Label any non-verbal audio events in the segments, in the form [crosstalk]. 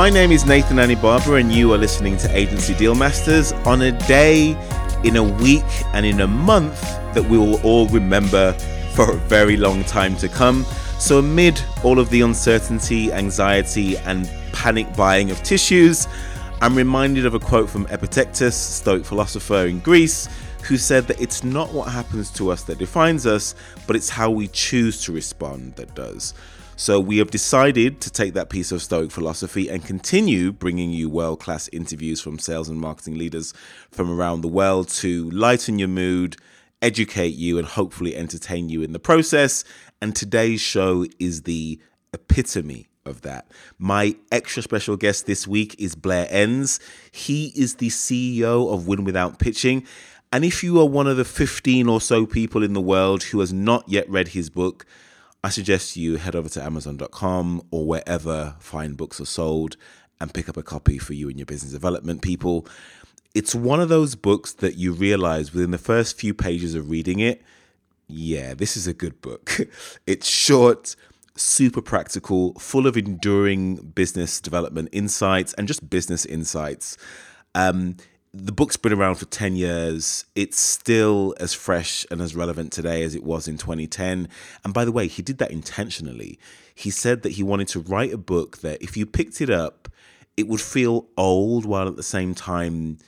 My name is Nathan Anibaba, and you are listening to Agency Deal Masters on a day, in a week, and in a month that we will all remember for a very long time to come. So, amid all of the uncertainty, anxiety, and panic buying of tissues, I'm reminded of a quote from Epictetus, Stoic philosopher in Greece, who said that it's not what happens to us that defines us, but it's how we choose to respond that does. So we have decided to take that piece of Stoic philosophy and continue bringing you world class interviews from sales and marketing leaders from around the world to lighten your mood, educate you, and hopefully entertain you in the process. And today's show is the epitome of that. My extra special guest this week is Blair Enns. He is the CEO of Win Without Pitching. And if you are one of the 15 or so people in the world who has not yet read his book, I suggest you head over to Amazon.com or wherever fine books are sold and pick up a copy for you and your business development people. It's one of those books that you realize within the first few pages of reading it, yeah, this is a good book. [laughs] it's short, super practical, full of enduring business development insights and just business insights. Um, the book's been around for 10 years. It's still as fresh and as relevant today as it was in 2010. And by the way, he did that intentionally. He said that he wanted to write a book that if you picked it up, it would feel old while at the same time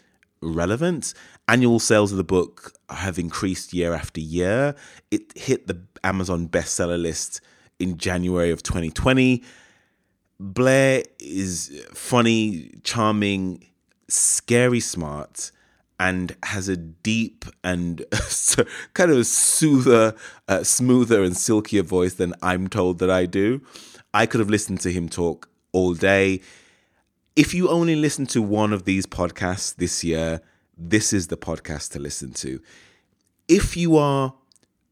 relevant. Annual sales of the book have increased year after year. It hit the Amazon bestseller list in January of 2020. Blair is funny, charming, scary smart and has a deep and [laughs] kind of soother, uh, smoother and silkier voice than I'm told that I do. I could have listened to him talk all day. If you only listen to one of these podcasts this year, this is the podcast to listen to. If you are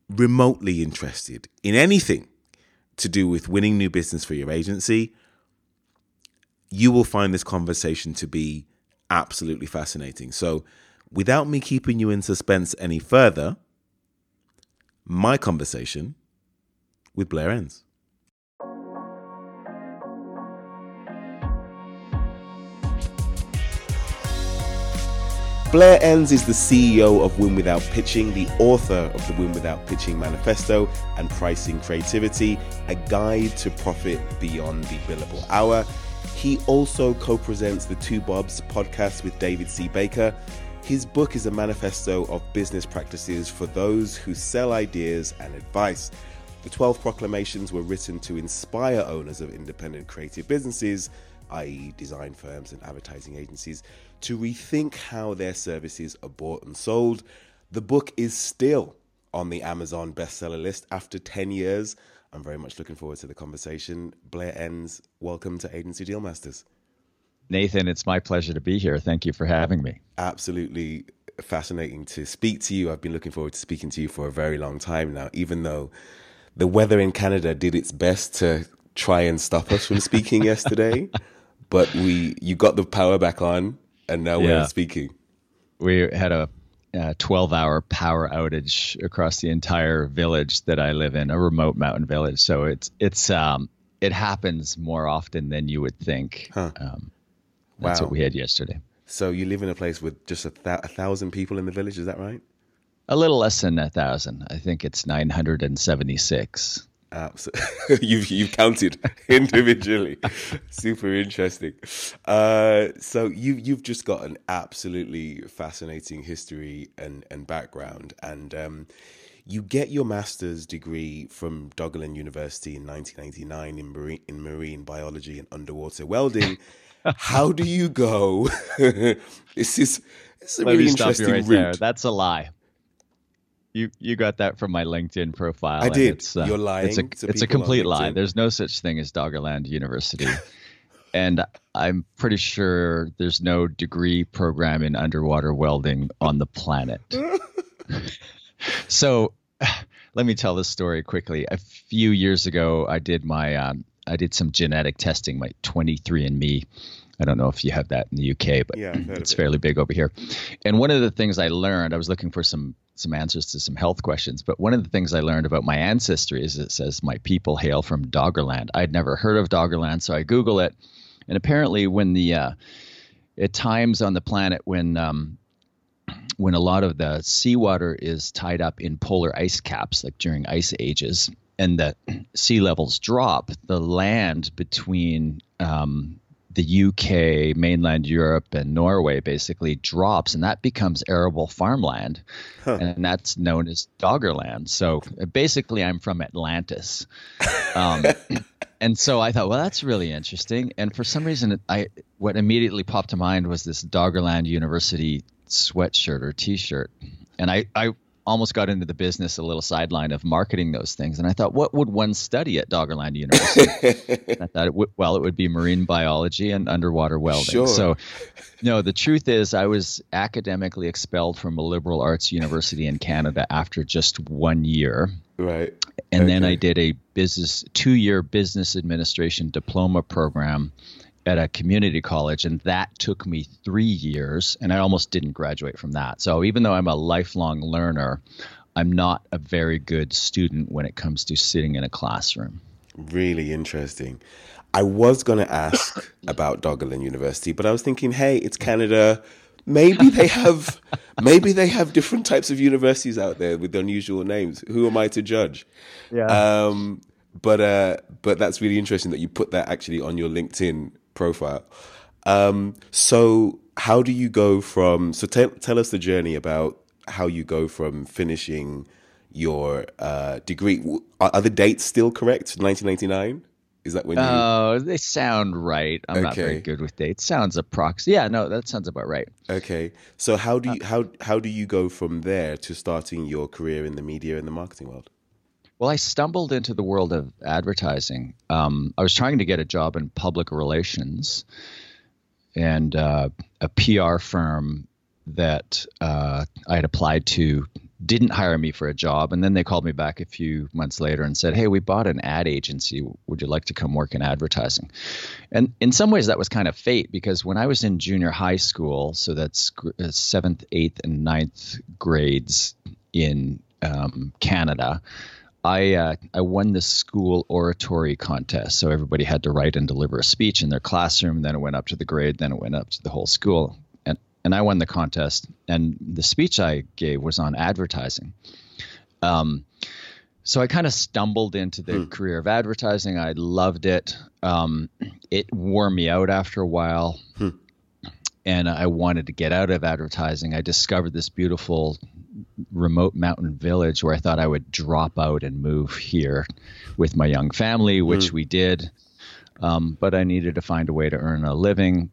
remotely interested in anything to do with winning new business for your agency, you will find this conversation to be absolutely fascinating. So, without me keeping you in suspense any further, my conversation with Blair Enns. Blair Enns is the CEO of Win Without Pitching, the author of the Win Without Pitching Manifesto and Pricing Creativity, a guide to profit beyond the billable hour. He also co presents the Two Bobs podcast with David C. Baker. His book is a manifesto of business practices for those who sell ideas and advice. The 12 proclamations were written to inspire owners of independent creative businesses, i.e., design firms and advertising agencies, to rethink how their services are bought and sold. The book is still on the Amazon bestseller list after 10 years. I'm very much looking forward to the conversation. Blair Enns, welcome to Agency Deal Masters. Nathan, it's my pleasure to be here. Thank you for having me. Absolutely fascinating to speak to you. I've been looking forward to speaking to you for a very long time now, even though the weather in Canada did its best to try and stop us from speaking [laughs] yesterday. But we you got the power back on and now yeah. we're speaking. We had a uh, 12 hour power outage across the entire village that I live in, a remote mountain village. So it's it's um it happens more often than you would think. Huh. Um, that's wow. what we had yesterday. So you live in a place with just a, th- a thousand people in the village, is that right? A little less than a thousand. I think it's 976. Absolutely. [laughs] you've you've counted [laughs] individually. Super interesting. Uh, so you you've just got an absolutely fascinating history and and background, and um, you get your master's degree from Doggerland University in 1999 in marine in marine biology and underwater welding. [laughs] How do you go? this is this is a Let really interesting right route. There. That's a lie. You you got that from my LinkedIn profile. I did. It's, uh, You're lying. It's a it's a complete lie. There's no such thing as Doggerland University, [laughs] and I'm pretty sure there's no degree program in underwater welding on the planet. [laughs] so, [sighs] let me tell this story quickly. A few years ago, I did my um, I did some genetic testing, my 23andMe I don't know if you have that in the UK, but yeah, it's fairly big over here. And one of the things I learned, I was looking for some some answers to some health questions, but one of the things I learned about my ancestry is it says my people hail from Doggerland. I'd never heard of Doggerland, so I Google it, And apparently, when the uh, at times on the planet when um, when a lot of the seawater is tied up in polar ice caps, like during ice ages, and the sea levels drop, the land between um, the UK, mainland Europe, and Norway basically drops, and that becomes arable farmland, huh. and that's known as Doggerland. So basically, I'm from Atlantis, um, [laughs] and so I thought, well, that's really interesting. And for some reason, I what immediately popped to mind was this Doggerland University sweatshirt or T-shirt, and I I almost got into the business a little sideline of marketing those things. And I thought, what would one study at Doggerland University? [laughs] I thought, it would, well, it would be marine biology and underwater welding. Sure. So, no, the truth is, I was academically expelled from a liberal arts university in Canada after just one year. Right. And okay. then I did a business two year business administration diploma program at a community college, and that took me three years, and I almost didn't graduate from that. So even though I'm a lifelong learner, I'm not a very good student when it comes to sitting in a classroom. Really interesting. I was going to ask [laughs] about Doggerland University, but I was thinking, hey, it's Canada. Maybe they have, [laughs] maybe they have different types of universities out there with unusual names. Who am I to judge? Yeah. Um, but uh, but that's really interesting that you put that actually on your LinkedIn profile. Um, so how do you go from? So tell tell us the journey about how you go from finishing your uh, degree. Are, are, the dates still correct? 1999. Is that when you? Oh, they sound right. I'm okay. not very good with dates. Sounds approx. Yeah, no, that sounds about right. Okay, so how do you uh, how how do you go from there to starting your career in the media and the marketing world? Well, I stumbled into the world of advertising. Um, I was trying to get a job in public relations, and uh, a PR firm that uh, I had applied to didn't hire me for a job. And then they called me back a few months later and said, Hey, we bought an ad agency. Would you like to come work in advertising? And in some ways, that was kind of fate because when I was in junior high school, so that's uh, seventh, eighth, and ninth grades in um, Canada, I uh, I won the school oratory contest. So everybody had to write and deliver a speech in their classroom. Then it went up to the grade. Then it went up to the whole school. And and I won the contest. And the speech I gave was on advertising. Um, so I kind of stumbled into the hmm. career of advertising. I loved it. Um, it wore me out after a while. Hmm. And I wanted to get out of advertising. I discovered this beautiful remote mountain village where I thought I would drop out and move here with my young family, which mm. we did. Um, but I needed to find a way to earn a living.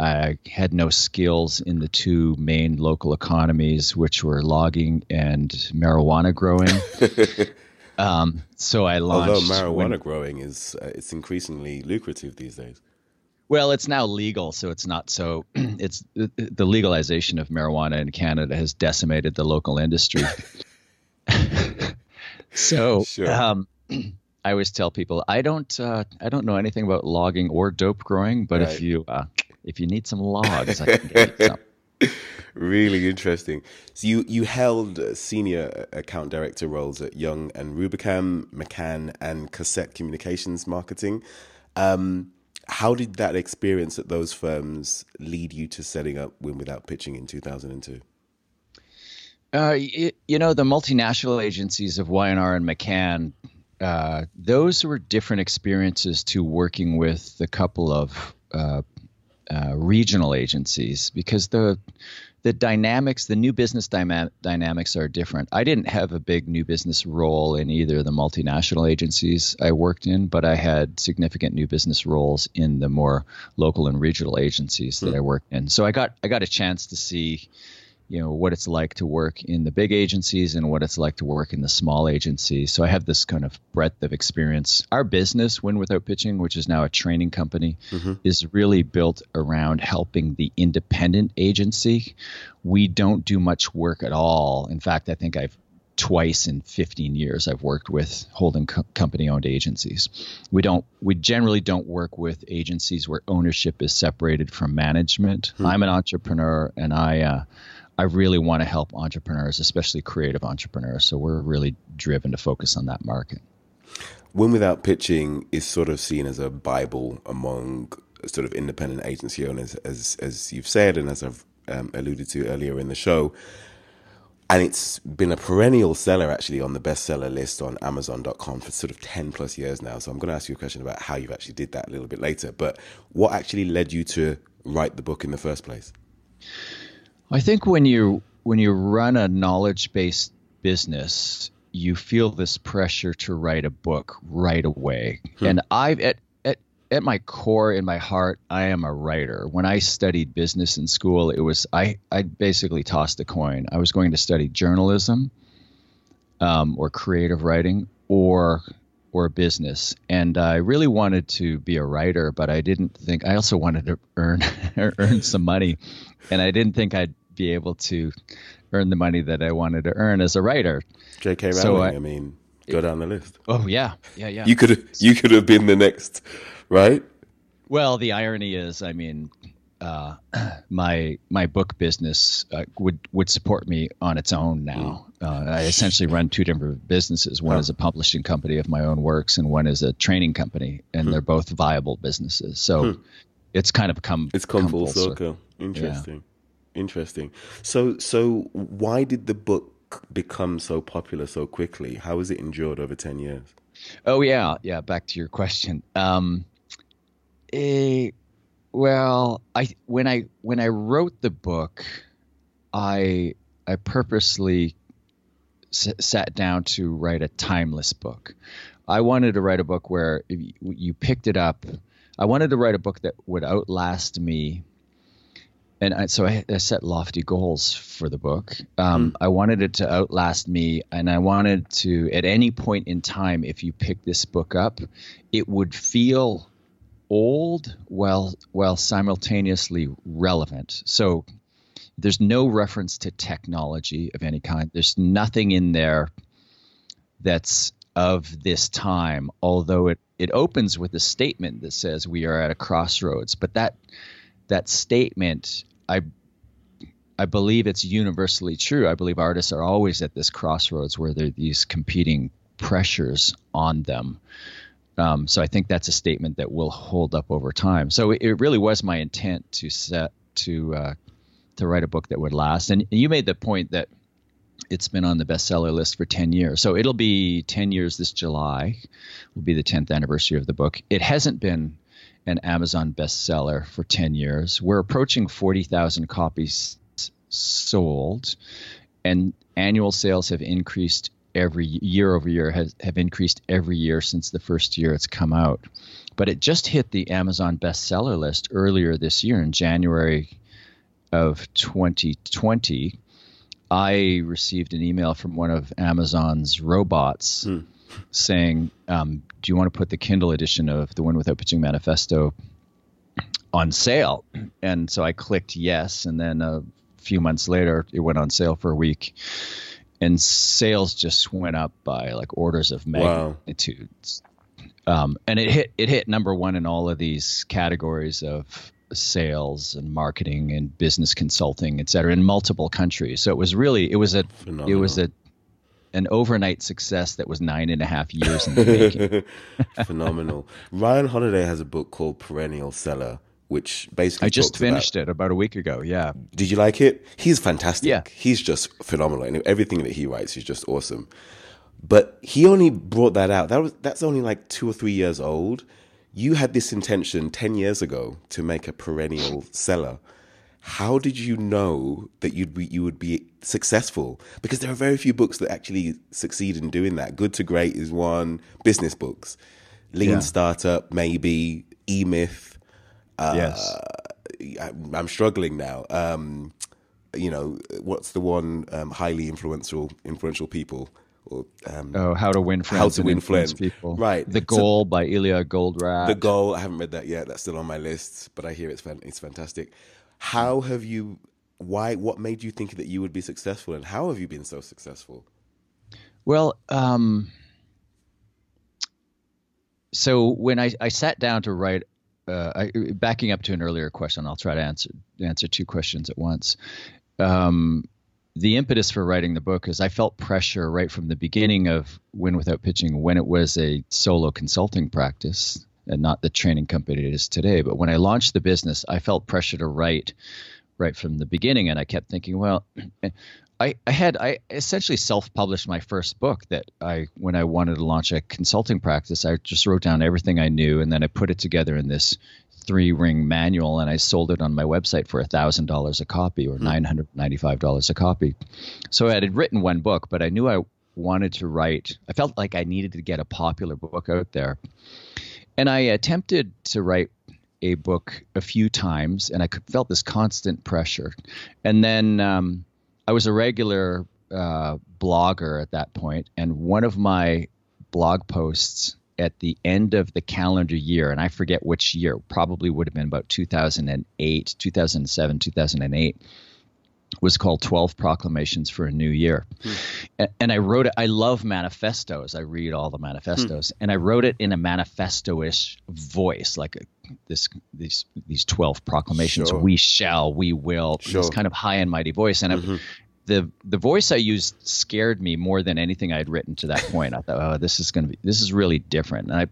I had no skills in the two main local economies, which were logging and marijuana growing. [laughs] um, so I launched. Although marijuana when, growing is uh, it's increasingly lucrative these days. Well, it's now legal, so it's not so. [clears throat] It's the legalization of marijuana in Canada has decimated the local industry. [laughs] [laughs] so, sure. um, [clears throat] I always tell people I don't uh, I don't know anything about logging or dope growing, but right. if you uh, if you need some logs, I can get you some. [laughs] really interesting. So you you held senior account director roles at Young and Rubicam, McCann, and Cassette Communications Marketing. Um, how did that experience at those firms lead you to setting up Win Without Pitching in 2002? Uh, you, you know, the multinational agencies of Y&R and McCann, uh, those were different experiences to working with a couple of uh, uh regional agencies because the the dynamics, the new business dyma- dynamics are different. I didn't have a big new business role in either of the multinational agencies I worked in, but I had significant new business roles in the more local and regional agencies that mm. I worked in. So I got I got a chance to see you know what it's like to work in the big agencies and what it's like to work in the small agencies. So I have this kind of breadth of experience. Our business, Win Without Pitching, which is now a training company, mm-hmm. is really built around helping the independent agency. We don't do much work at all. In fact, I think I've twice in 15 years I've worked with holding co- company owned agencies. We don't we generally don't work with agencies where ownership is separated from management. Hmm. I'm an entrepreneur and I uh, I really want to help entrepreneurs, especially creative entrepreneurs. So we're really driven to focus on that market. Win Without Pitching is sort of seen as a Bible among sort of independent agency owners, as as you've said, and as I've um, alluded to earlier in the show. And it's been a perennial seller actually on the bestseller list on Amazon.com for sort of 10 plus years now. So I'm going to ask you a question about how you've actually did that a little bit later. But what actually led you to write the book in the first place? I think when you when you run a knowledge based business, you feel this pressure to write a book right away. Hmm. And I've at, at at my core, in my heart, I am a writer. When I studied business in school, it was I I basically tossed a coin. I was going to study journalism, um, or creative writing, or or business. And I really wanted to be a writer, but I didn't think I also wanted to earn [laughs] earn some money, and I didn't think I'd be able to earn the money that I wanted to earn as a writer. J.K. Rowling. So I, I mean, go down the list. Oh yeah, yeah, yeah. You could you could have been the next, right? Well, the irony is, I mean, uh, [clears throat] my my book business uh, would would support me on its own now. Hmm. Uh, I essentially run two different businesses. One is a publishing company of my own works, and one is a training company, and hmm. they're both viable businesses. So hmm. it's kind of come it's come, come full, full circle. circle. Interesting. Yeah. Interesting. So, so why did the book become so popular so quickly? How has it endured over ten years? Oh yeah, yeah. Back to your question. Um, eh, well, I when I when I wrote the book, I I purposely s- sat down to write a timeless book. I wanted to write a book where you, you picked it up. I wanted to write a book that would outlast me and I, so I, I, set lofty goals for the book. Um, mm. I wanted it to outlast me, and I wanted to, at any point in time, if you pick this book up, it would feel old while while simultaneously relevant. So there's no reference to technology of any kind. There's nothing in there that's of this time, although it, it opens with a statement that says we are at a crossroads. But that that statement I I believe it's universally true. I believe artists are always at this crossroads where there are these competing pressures on them. Um, so I think that's a statement that will hold up over time. So it, it really was my intent to set to uh, to write a book that would last. And you made the point that it's been on the bestseller list for 10 years. So it'll be 10 years this July. Will be the 10th anniversary of the book. It hasn't been an Amazon bestseller for 10 years. We're approaching 40,000 copies sold, and annual sales have increased every year over year has have increased every year since the first year it's come out. But it just hit the Amazon bestseller list earlier this year in January of 2020. I received an email from one of Amazon's robots hmm saying, um, "Do you want to put the Kindle edition of the Win Without Pitching Manifesto on sale?" And so I clicked yes, and then a few months later, it went on sale for a week, and sales just went up by like orders of magnitudes. Wow. Um, and it hit it hit number one in all of these categories of sales and marketing and business consulting, et cetera, in multiple countries. So it was really it was a Phenomenal. it was a an overnight success that was nine and a half years in the making. [laughs] Phenomenal. Ryan Holiday has a book called Perennial Seller, which basically I just finished about, it about a week ago. Yeah. Did you like it? He's fantastic. Yeah. He's just phenomenal, and everything that he writes is just awesome. But he only brought that out. That was that's only like two or three years old. You had this intention ten years ago to make a perennial seller how did you know that you'd be, you would be successful? Because there are very few books that actually succeed in doing that. Good to Great is one. Business books, Lean yeah. Startup, maybe E Myth. Uh, yes, I, am struggling now. Um, you know, what's the one? Um, highly influential influential people. Or, um, oh, how to win friends. How to win friends. People. Right. The Goal so, by Ilya Goldratt. The Goal. I haven't read that yet. That's still on my list, but I hear it's fan- it's fantastic. How have you? Why? What made you think that you would be successful, and how have you been so successful? Well, um, so when I, I sat down to write, uh, I, backing up to an earlier question, I'll try to answer answer two questions at once. Um, the impetus for writing the book is I felt pressure right from the beginning of Win Without Pitching when it was a solo consulting practice and not the training company it is today. But when I launched the business, I felt pressure to write right from the beginning, and I kept thinking, well, [clears throat] I, I had I essentially self-published my first book that I when I wanted to launch a consulting practice I just wrote down everything I knew and then I put it together in this three ring manual and I sold it on my website for a thousand dollars a copy or hmm. nine hundred ninety five dollars a copy. So I had written one book, but I knew I wanted to write. I felt like I needed to get a popular book out there, and I attempted to write a book a few times, and I felt this constant pressure. And then um, I was a regular uh, blogger at that point, and one of my blog posts at the end of the calendar year, and I forget which year, probably would have been about 2008, 2007, 2008 was called 12 proclamations for a new year hmm. and, and, i wrote it i love manifestos i read all the manifestos hmm. and i wrote it in a manifesto-ish voice like a, this these these 12 proclamations sure. we shall we will sure. this kind of high and mighty voice and mm-hmm. the the voice i used scared me more than anything i had written to that point i thought oh this is going to be this is really different and i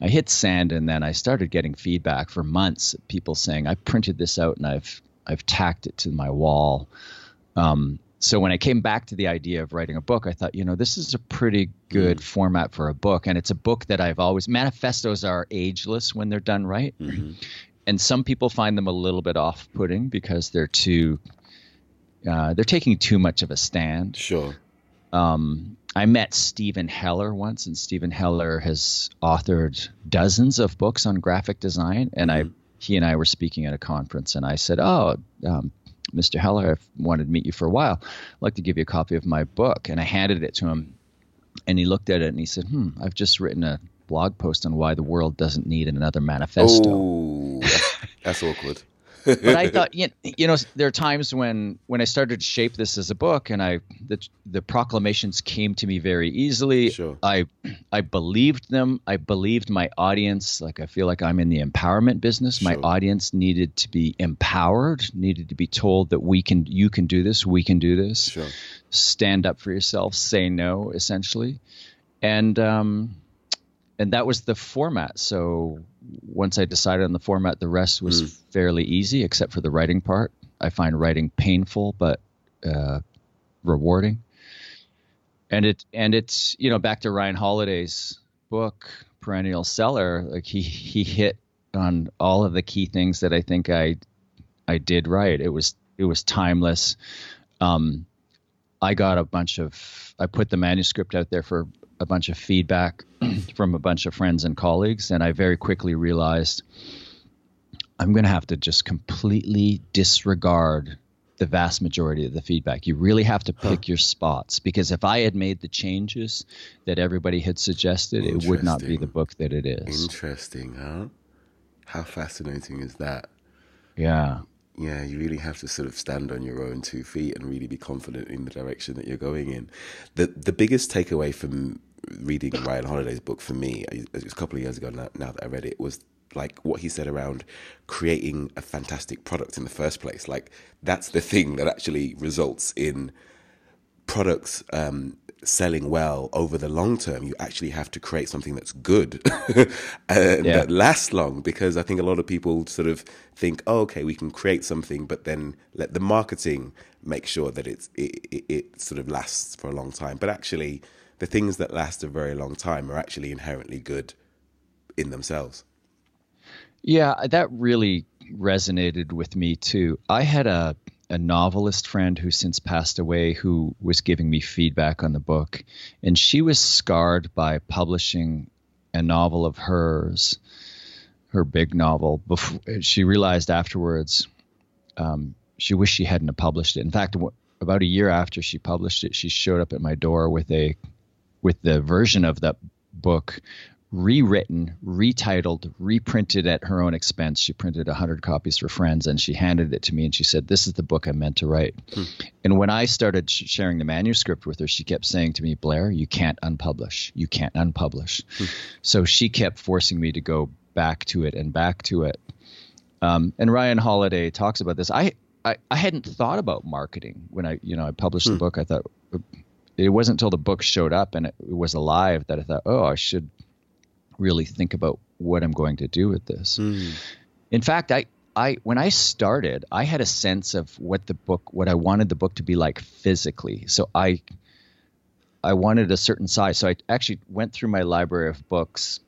I hit send and then I started getting feedback for months. People saying I printed this out and I've I've tacked it to my wall. Um, so when I came back to the idea of writing a book, I thought, you know, this is a pretty good mm. format for a book, and it's a book that I've always manifestos are ageless when they're done right, mm-hmm. and some people find them a little bit off-putting because they're too uh, they're taking too much of a stand. Sure. Um, I met Steven Heller once, and Steven Heller has authored dozens of books on graphic design, and mm-hmm. I he and I were speaking at a conference, and I said, "Oh, um, Mr. Heller, I've wanted to meet you for a while. I'd like to give you a copy of my book." And I handed it to him, and he looked at it and he said, "Hmm, I've just written a blog post on why the world doesn't need another manifesto." Oh, that's, that's awkward [laughs] but I [laughs] thought, you know, there are times when when I started to shape this as a book, and I the the proclamations came to me very easily. Sure. I I believed them. I believed my audience. Like I feel like I'm in the empowerment business. Sure. My audience needed to be empowered. Needed to be told that we can, you can do this. We can do this. Sure. Stand up for yourself. Say no. Essentially, and um, and that was the format. So once I decided on the format, the rest was mm. fairly easy, except for the writing part. I find writing painful but uh, rewarding. And it and it's you know back to Ryan Holiday's book Perennial Seller. Like he he hit on all of the key things that I think I I did right. It was it was timeless. Um, I got a bunch of I put the manuscript out there for a bunch of feedback [clears throat] from a bunch of friends and colleagues, and I very quickly realized I'm going to have to just completely disregard the vast majority of the feedback. You really have to pick huh. your spots because if I had made the changes that everybody had suggested, it would not be the book that it is. Interesting, huh? How fascinating is that? Yeah yeah, you really have to sort of stand on your own two feet and really be confident in the direction that you're going in. The the biggest takeaway from reading Ryan Holiday's book for me, it was a couple of years ago now, now that I read it, was like what he said around creating a fantastic product in the first place. Like that's the thing that actually results in products um, selling well over the long term, you actually have to create something that's good [laughs] and yeah. that lasts long. Because I think a lot of people sort of think, oh, okay, we can create something, but then let the marketing make sure that it's it, it, it sort of lasts for a long time. But actually, the things that last a very long time are actually inherently good in themselves. Yeah, that really resonated with me too. I had a a novelist friend who since passed away who was giving me feedback on the book, and she was scarred by publishing a novel of hers, her big novel. Before she realized afterwards, um, she wished she hadn't published it. In fact, about a year after she published it, she showed up at my door with a with the version of that book rewritten, retitled, reprinted at her own expense. She printed 100 copies for friends and she handed it to me and she said, This is the book I meant to write. Hmm. And when I started sh- sharing the manuscript with her, she kept saying to me, Blair, you can't unpublish. You can't unpublish. Hmm. So she kept forcing me to go back to it and back to it. Um, and Ryan Holiday talks about this. I, I, I, hadn't thought about marketing when I, you know, I published hmm. the book. I thought it wasn't until the book showed up and it was alive that I thought, oh, I should really think about what I'm going to do with this. Mm. In fact, I I when I started, I had a sense of what the book, what I wanted the book to be like physically. So I I wanted a certain size. So I actually went through my library of books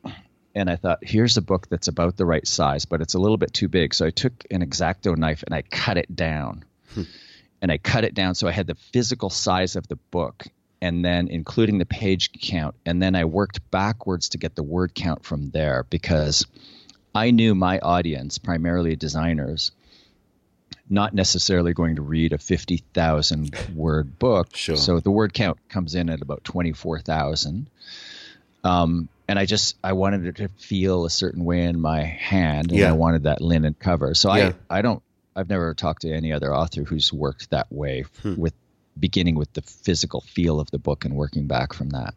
and I thought, here's a book that's about the right size, but it's a little bit too big. So I took an exacto knife and I cut it down. Hmm. And I cut it down so I had the physical size of the book and then including the page count. And then I worked backwards to get the word count from there because I knew my audience, primarily designers, not necessarily going to read a 50,000 word book. Sure. So the word count comes in at about 24,000. Um, and I just I wanted it to feel a certain way in my hand, and yeah. I wanted that linen cover. So yeah. I I don't I've never talked to any other author who's worked that way hmm. with beginning with the physical feel of the book and working back from that.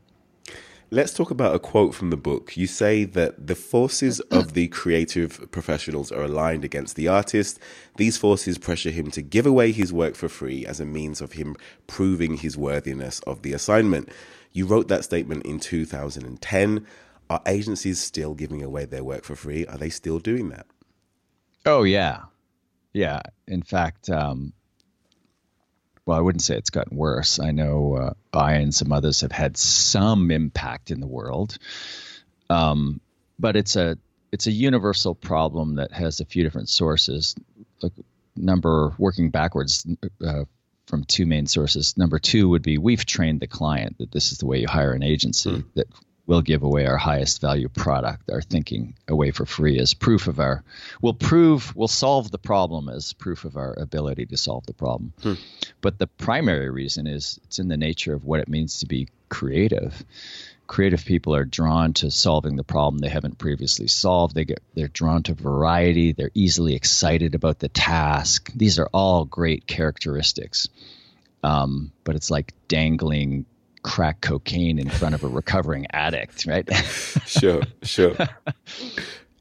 Let's talk about a quote from the book. You say that the forces [coughs] of the creative professionals are aligned against the artist. These forces pressure him to give away his work for free as a means of him proving his worthiness of the assignment. You wrote that statement in 2010. Are agencies still giving away their work for free? Are they still doing that? Oh, yeah. Yeah. In fact, um, well, I wouldn't say it's gotten worse. I know uh, I and some others have had some impact in the world, um, but it's a it's a universal problem that has a few different sources. Like number working backwards uh, from two main sources. Number two would be we've trained the client that this is the way you hire an agency mm. that we'll give away our highest value product, our thinking away for free as proof of our, we'll prove, we'll solve the problem as proof of our ability to solve the problem. Hmm. But the primary reason is it's in the nature of what it means to be creative. Creative people are drawn to solving the problem they haven't previously solved. They get they're drawn to variety. They're easily excited about the task. These are all great characteristics. Um, but it's like dangling crack cocaine in front of a recovering addict, right? [laughs] sure, sure. [laughs]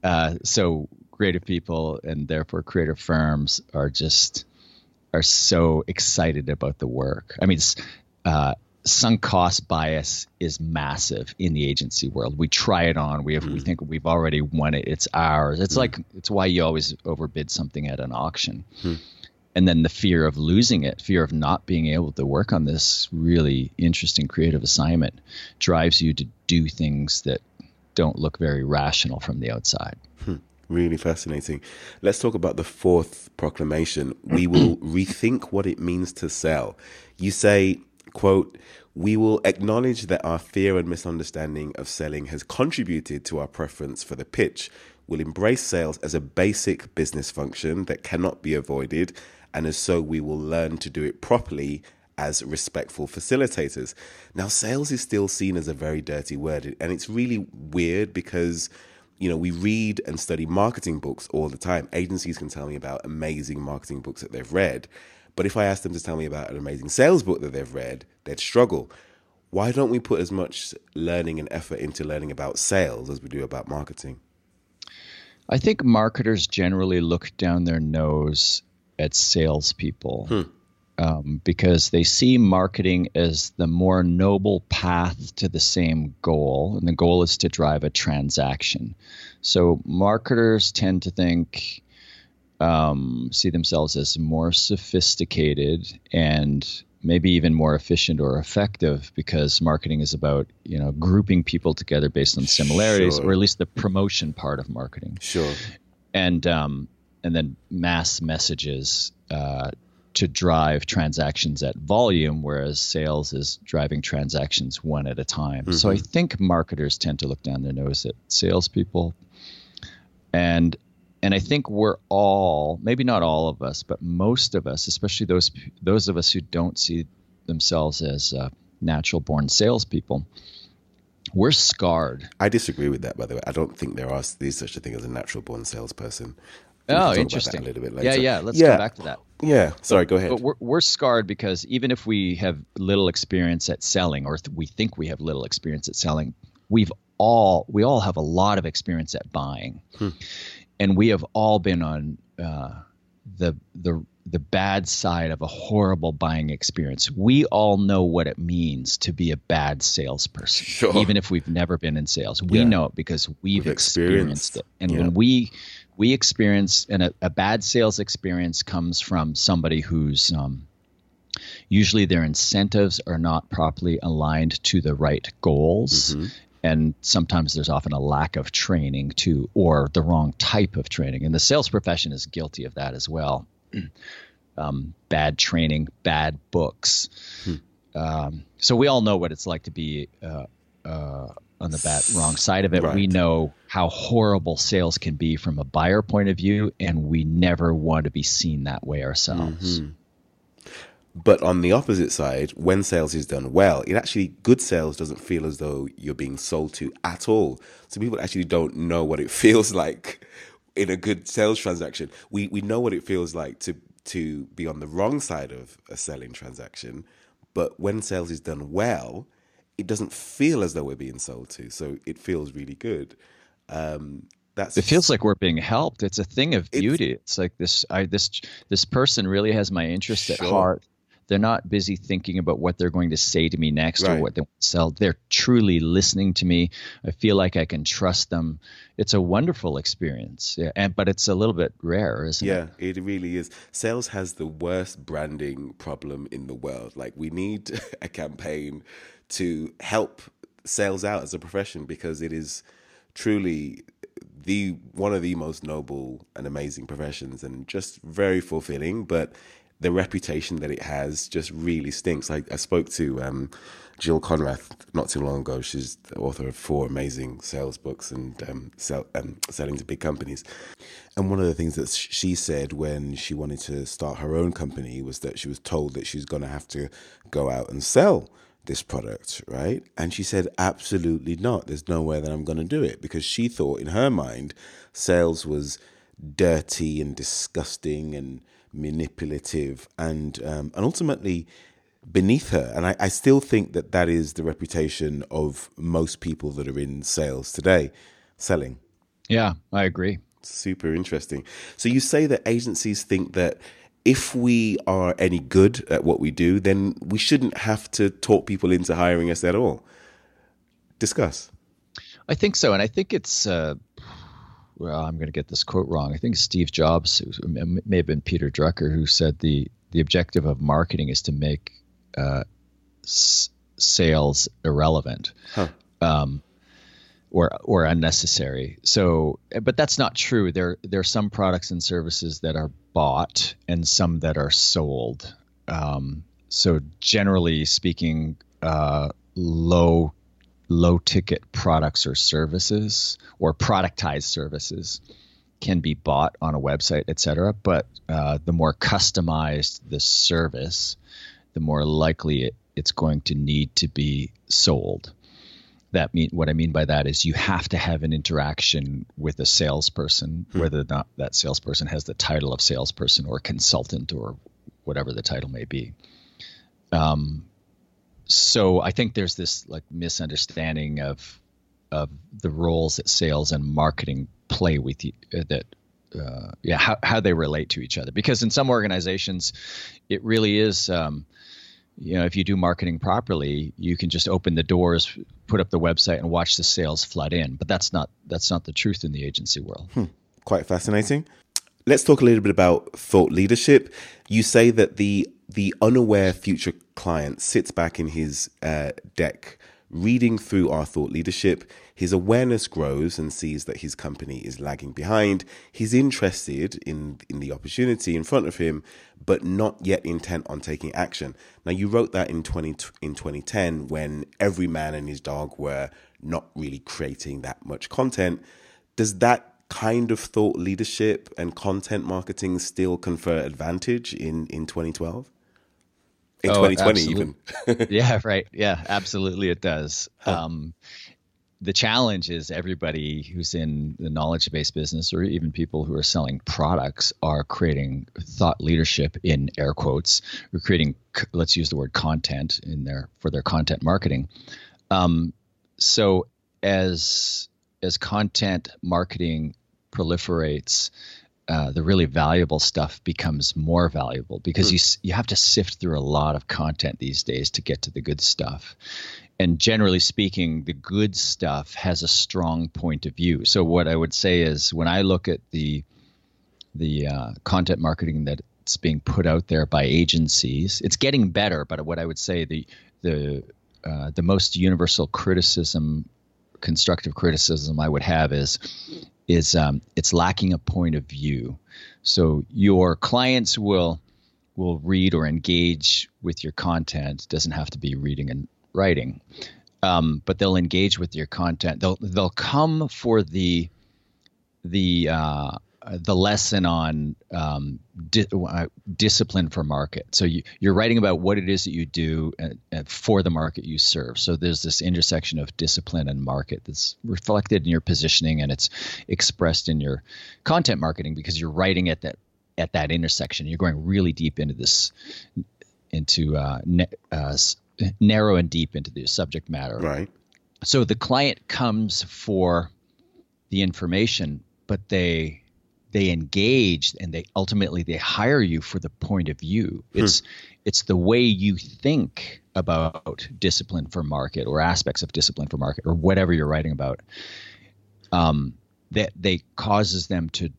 Uh, so creative people and therefore creative firms are just are so excited about the work. I mean, uh, sunk cost bias is massive in the agency world. We try it on. We have, mm. we think we've already won it. It's ours. It's mm. like it's why you always overbid something at an auction. Mm and then the fear of losing it, fear of not being able to work on this really interesting creative assignment drives you to do things that don't look very rational from the outside. Hmm. Really fascinating. Let's talk about the fourth proclamation. We [clears throat] will rethink what it means to sell. You say, quote, we will acknowledge that our fear and misunderstanding of selling has contributed to our preference for the pitch. We'll embrace sales as a basic business function that cannot be avoided and as so we will learn to do it properly as respectful facilitators. Now, sales is still seen as a very dirty word, and it's really weird because you know, we read and study marketing books all the time. Agencies can tell me about amazing marketing books that they've read. But if I ask them to tell me about an amazing sales book that they've read, they'd struggle. Why don't we put as much learning and effort into learning about sales as we do about marketing? I think marketers generally look down their nose at salespeople hmm. um, because they see marketing as the more noble path to the same goal, and the goal is to drive a transaction. So marketers tend to think, um, see themselves as more sophisticated and maybe even more efficient or effective because marketing is about you know grouping people together based on similarities sure. or at least the promotion part of marketing sure and um, and then mass messages uh, to drive transactions at volume, whereas sales is driving transactions one at a time. Mm-hmm. So I think marketers tend to look down their nose at salespeople, and and I think we're all, maybe not all of us, but most of us, especially those those of us who don't see themselves as uh, natural born salespeople, we're scarred. I disagree with that, by the way. I don't think there are there's such a thing as a natural born salesperson. Oh, interesting. a little bit later. Yeah, yeah. Let's yeah. come back to that. Yeah. Sorry. Go ahead. But we're, we're scarred because even if we have little experience at selling, or th- we think we have little experience at selling, we've all we all have a lot of experience at buying, hmm. and we have all been on uh, the the the bad side of a horrible buying experience. We all know what it means to be a bad salesperson, sure. even if we've never been in sales. We yeah. know it because we've, we've experienced. experienced. it. And yeah. when we we experience and a, a, bad sales experience comes from somebody who's um, usually their incentives are not properly aligned to the right goals. Mm-hmm. And sometimes there's often a lack of training too, or the wrong type of training. And the sales profession is guilty of that as well. [clears throat] um, bad training, bad books. Hmm. Um, so we all know what it's like to be uh, uh, on the bad wrong side of it. Right. We know how horrible sales can be from a buyer point of view, and we never want to be seen that way ourselves. Mm-hmm. But on the opposite side, when sales is done well, it actually good sales doesn't feel as though you're being sold to at all. So people actually don't know what it [laughs] feels like in a good sales transaction. We we know what it feels like to to be on the wrong side of a selling transaction, but when sales is done well, it doesn't feel as though we're being sold to. So it feels really good. Um, that's it feels like we're being helped. It's a thing of beauty. It's, it's like this. I this this person really has my interest sure. at heart. They're not busy thinking about what they're going to say to me next right. or what they want to sell. They're truly listening to me. I feel like I can trust them. It's a wonderful experience. Yeah, and but it's a little bit rare, isn't yeah, it? Yeah, it really is. Sales has the worst branding problem in the world. Like we need [laughs] a campaign to help sales out as a profession because it is truly the one of the most noble and amazing professions and just very fulfilling but the reputation that it has just really stinks. I, I spoke to um, Jill Konrath not too long ago. She's the author of four amazing sales books and um, sell, um, selling to big companies. And one of the things that she said when she wanted to start her own company was that she was told that she's going to have to go out and sell this product, right? And she said, absolutely not. There's no way that I'm going to do it because she thought in her mind sales was dirty and disgusting and manipulative and um, and ultimately beneath her. And I, I still think that that is the reputation of most people that are in sales today, selling. Yeah, I agree. Super interesting. So you say that agencies think that if we are any good at what we do, then we shouldn't have to talk people into hiring us at all. Discuss. I think so, and I think it's uh, well, I'm going to get this quote wrong. I think Steve Jobs, may have been Peter Drucker, who said the the objective of marketing is to make uh, s- sales irrelevant. Huh. Um, or or unnecessary. So, but that's not true. There there are some products and services that are bought and some that are sold. Um, so, generally speaking, uh, low low ticket products or services or productized services can be bought on a website, etc. But uh, the more customized the service, the more likely it, it's going to need to be sold. That mean what I mean by that is you have to have an interaction with a salesperson, hmm. whether or not that salesperson has the title of salesperson or consultant or whatever the title may be. Um, so I think there's this like misunderstanding of of the roles that sales and marketing play with you uh, that uh, yeah how, how they relate to each other because in some organizations it really is um, you know if you do marketing properly you can just open the doors put up the website and watch the sales flood in but that's not that's not the truth in the agency world hmm. quite fascinating let's talk a little bit about thought leadership you say that the the unaware future client sits back in his uh, deck, reading through our thought leadership. His awareness grows and sees that his company is lagging behind. He's interested in, in the opportunity in front of him, but not yet intent on taking action. Now, you wrote that in, 20, in 2010 when every man and his dog were not really creating that much content. Does that kind of thought leadership and content marketing still confer advantage in, in 2012? in oh, 2020 even [laughs] yeah right yeah absolutely it does huh. um, the challenge is everybody who's in the knowledge based business or even people who are selling products are creating thought leadership in air quotes we're creating let's use the word content in there for their content marketing um, so as as content marketing proliferates uh, the really valuable stuff becomes more valuable because mm. you you have to sift through a lot of content these days to get to the good stuff. And generally speaking, the good stuff has a strong point of view. So what I would say is when I look at the the uh, content marketing that's being put out there by agencies, it's getting better. But what I would say the the uh, the most universal criticism, constructive criticism I would have is is um, it's lacking a point of view. So your clients will will read or engage with your content. It doesn't have to be reading and writing, um, but they'll engage with your content. They'll they'll come for the the uh, uh, the lesson on um, di- uh, discipline for market. So you, are writing about what it is that you do uh, uh, for the market you serve. So there's this intersection of discipline and market that's reflected in your positioning and it's expressed in your content marketing because you're writing at that at that intersection. You're going really deep into this, into uh, ne- narrow and deep into the subject matter. Right. So the client comes for the information, but they they engage and they ultimately they hire you for the point of view. Hmm. It's it's the way you think about discipline for market or aspects of discipline for market or whatever you're writing about. Um, that they causes them to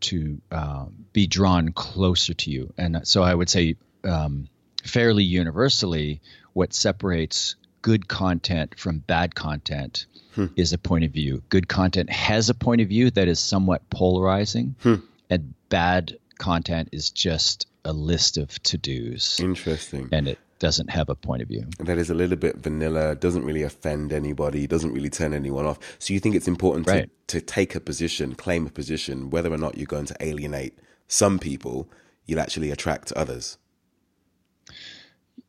to um, be drawn closer to you, and so I would say um, fairly universally, what separates good content from bad content hmm. is a point of view. Good content has a point of view that is somewhat polarizing, hmm. and bad content is just a list of to dos. Interesting. And it doesn't have a point of view. That is a little bit vanilla, doesn't really offend anybody, doesn't really turn anyone off. So you think it's important right. to, to take a position, claim a position, whether or not you're going to alienate some people, you'll actually attract others.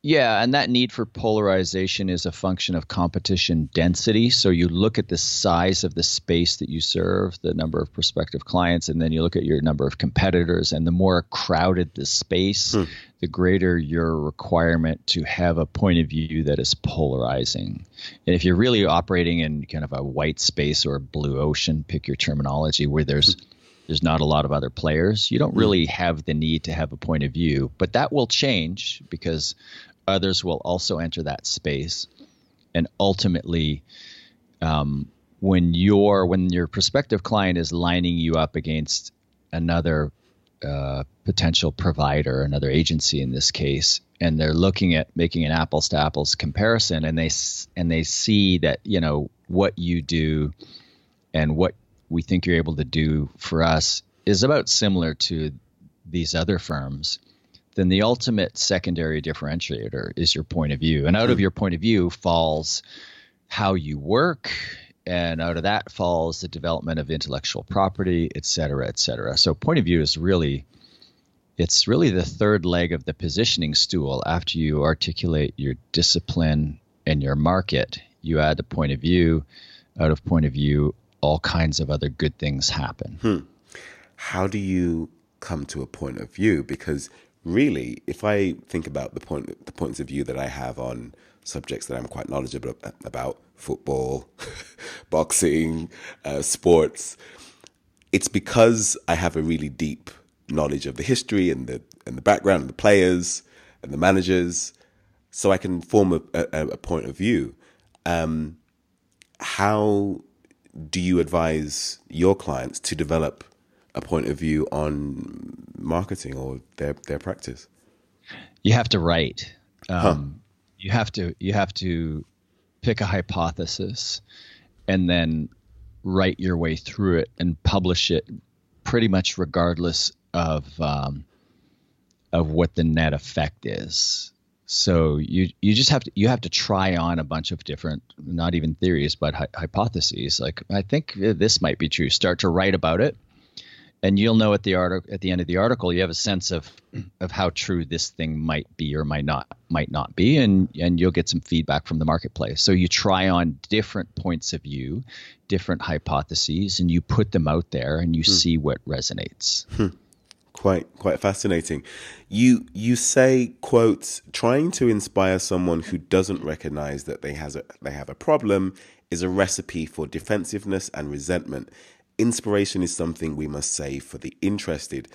Yeah, and that need for polarization is a function of competition density. So you look at the size of the space that you serve, the number of prospective clients, and then you look at your number of competitors. And the more crowded the space, hmm. the greater your requirement to have a point of view that is polarizing. And if you're really operating in kind of a white space or a blue ocean, pick your terminology, where there's hmm there's not a lot of other players. You don't hmm. really have the need to have a point of view, but that will change because others will also enter that space and ultimately um, when your when your prospective client is lining you up against another uh, potential provider another agency in this case and they're looking at making an apples to apples comparison and they and they see that you know what you do and what we think you're able to do for us is about similar to these other firms then the ultimate secondary differentiator is your point of view. And out of hmm. your point of view falls how you work, and out of that falls the development of intellectual property, et cetera, et cetera. So point of view is really it's really the third leg of the positioning stool after you articulate your discipline and your market you add the point of view out of point of view all kinds of other good things happen hmm. how do you come to a point of view because really, if I think about the point, the points of view that I have on subjects that I'm quite knowledgeable about, football, [laughs] boxing, uh, sports, it's because I have a really deep knowledge of the history and the and the background and the players and the managers, so I can form a, a, a point of view. Um, how do you advise your clients to develop a point of view on marketing or their their practice? You have to write. Um, huh. You have to you have to pick a hypothesis and then write your way through it and publish it pretty much regardless of um, of what the net effect is. So you you just have to you have to try on a bunch of different not even theories but hi- hypotheses. Like I think this might be true. Start to write about it and you'll know at the article at the end of the article you have a sense of of how true this thing might be or might not might not be and and you'll get some feedback from the marketplace so you try on different points of view different hypotheses and you put them out there and you hmm. see what resonates hmm. Quite quite fascinating you you say quotes trying to inspire someone who doesn't recognize that they has a they have a problem is a recipe for defensiveness and resentment inspiration is something we must save for the interested.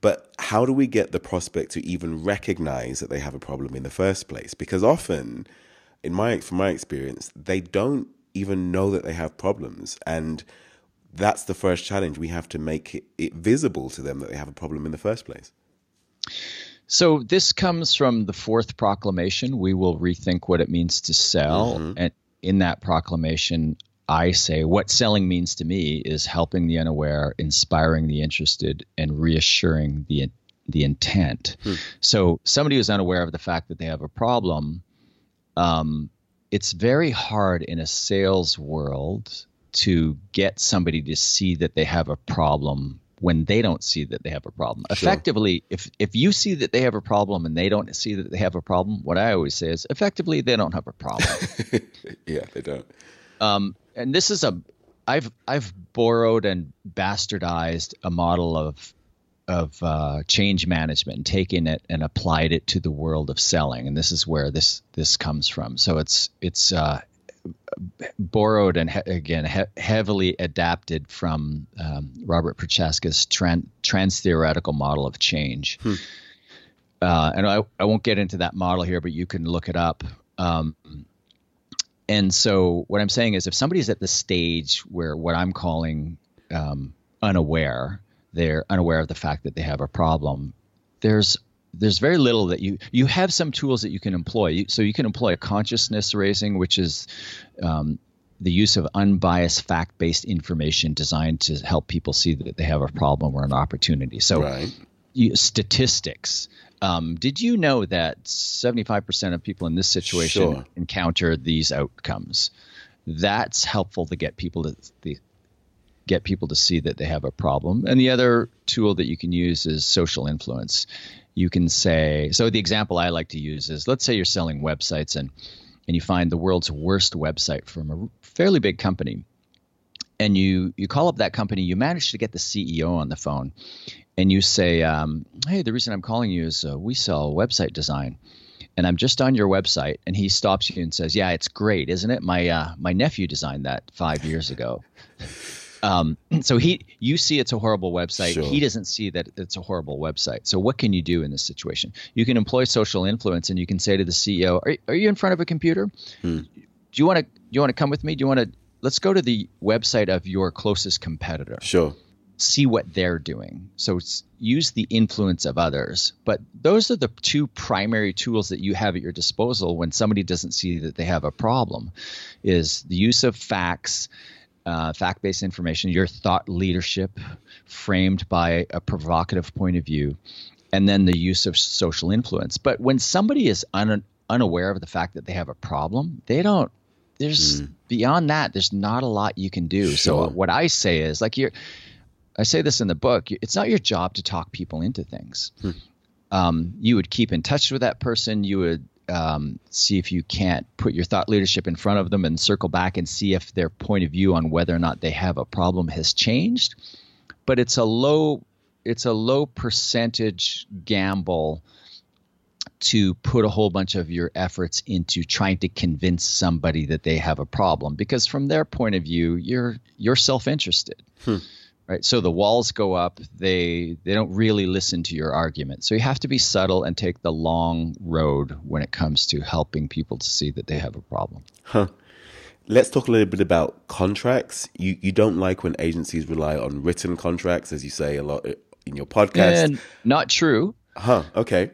But how do we get the prospect to even recognize that they have a problem in the first place? Because often, in my from my experience, they don't even know that they have problems, and that's the first challenge. We have to make it, visible to them that they have a problem in the first place. So this comes from the fourth proclamation. We will rethink what it means to sell, mm-hmm. and in that proclamation, I say what selling means to me is helping the unaware, inspiring the interested, and reassuring the the intent. Hmm. So somebody who's unaware of the fact that they have a problem, um, it's very hard in a sales world to get somebody to see that they have a problem when they don't see that they have a problem. Sure. Effectively, if if you see that they have a problem and they don't see that they have a problem, what I always say is effectively they don't have a problem. [laughs] yeah, they don't. Um, and this is a I've I've borrowed and bastardized a model of of uh, change management and taken it and applied it to the world of selling, and this is where this this comes from. So it's it's uh, borrowed and he- again he- heavily adapted from um, Robert Prochaska's tran- trans theoretical model of change. Hmm. Uh, and I, I won't get into that model here, but you can look it up. Um, and so what I'm saying is if somebody's at the stage where what I'm calling um, unaware, they're unaware of the fact that they have a problem, there's there's very little that you you have some tools that you can employ. So you can employ a consciousness raising, which is um, the use of unbiased fact-based information designed to help people see that they have a problem or an opportunity. So right. you, statistics, um, did you know that 75% of people in this situation sure. encounter these outcomes? That's helpful to get people to the, get people to see that they have a problem. And the other tool that you can use is social influence. You can say so. The example I like to use is let's say you're selling websites and and you find the world's worst website from a fairly big company and you you call up that company you manage to get the ceo on the phone and you say, um, "Hey, the reason I'm calling you is uh, we sell website design." and I'm just on your website, and he stops you and says, "Yeah, it's great, isn't it? My uh, my nephew designed that five years ago." Um, so he, you see, it's a horrible website. Sure. He doesn't see that it's a horrible website. So what can you do in this situation? You can employ social influence, and you can say to the CEO, "Are, are you in front of a computer? Hmm. Do you want to do you want to come with me? Do you want to let's go to the website of your closest competitor?" Sure see what they're doing. So use the influence of others. But those are the two primary tools that you have at your disposal when somebody doesn't see that they have a problem is the use of facts, uh, fact-based information, your thought leadership framed by a provocative point of view, and then the use of social influence. But when somebody is un- unaware of the fact that they have a problem, they don't there's mm. beyond that there's not a lot you can do. Sure. So what I say is like you're I say this in the book. It's not your job to talk people into things. Hmm. Um, you would keep in touch with that person. You would um, see if you can't put your thought leadership in front of them and circle back and see if their point of view on whether or not they have a problem has changed. But it's a low it's a low percentage gamble to put a whole bunch of your efforts into trying to convince somebody that they have a problem because from their point of view you're you're self-interested. Hmm right? So the walls go up they they don't really listen to your argument. So you have to be subtle and take the long road when it comes to helping people to see that they have a problem. Huh. Let's talk a little bit about contracts. You you don't like when agencies rely on written contracts as you say a lot in your podcast. And not true. Huh okay.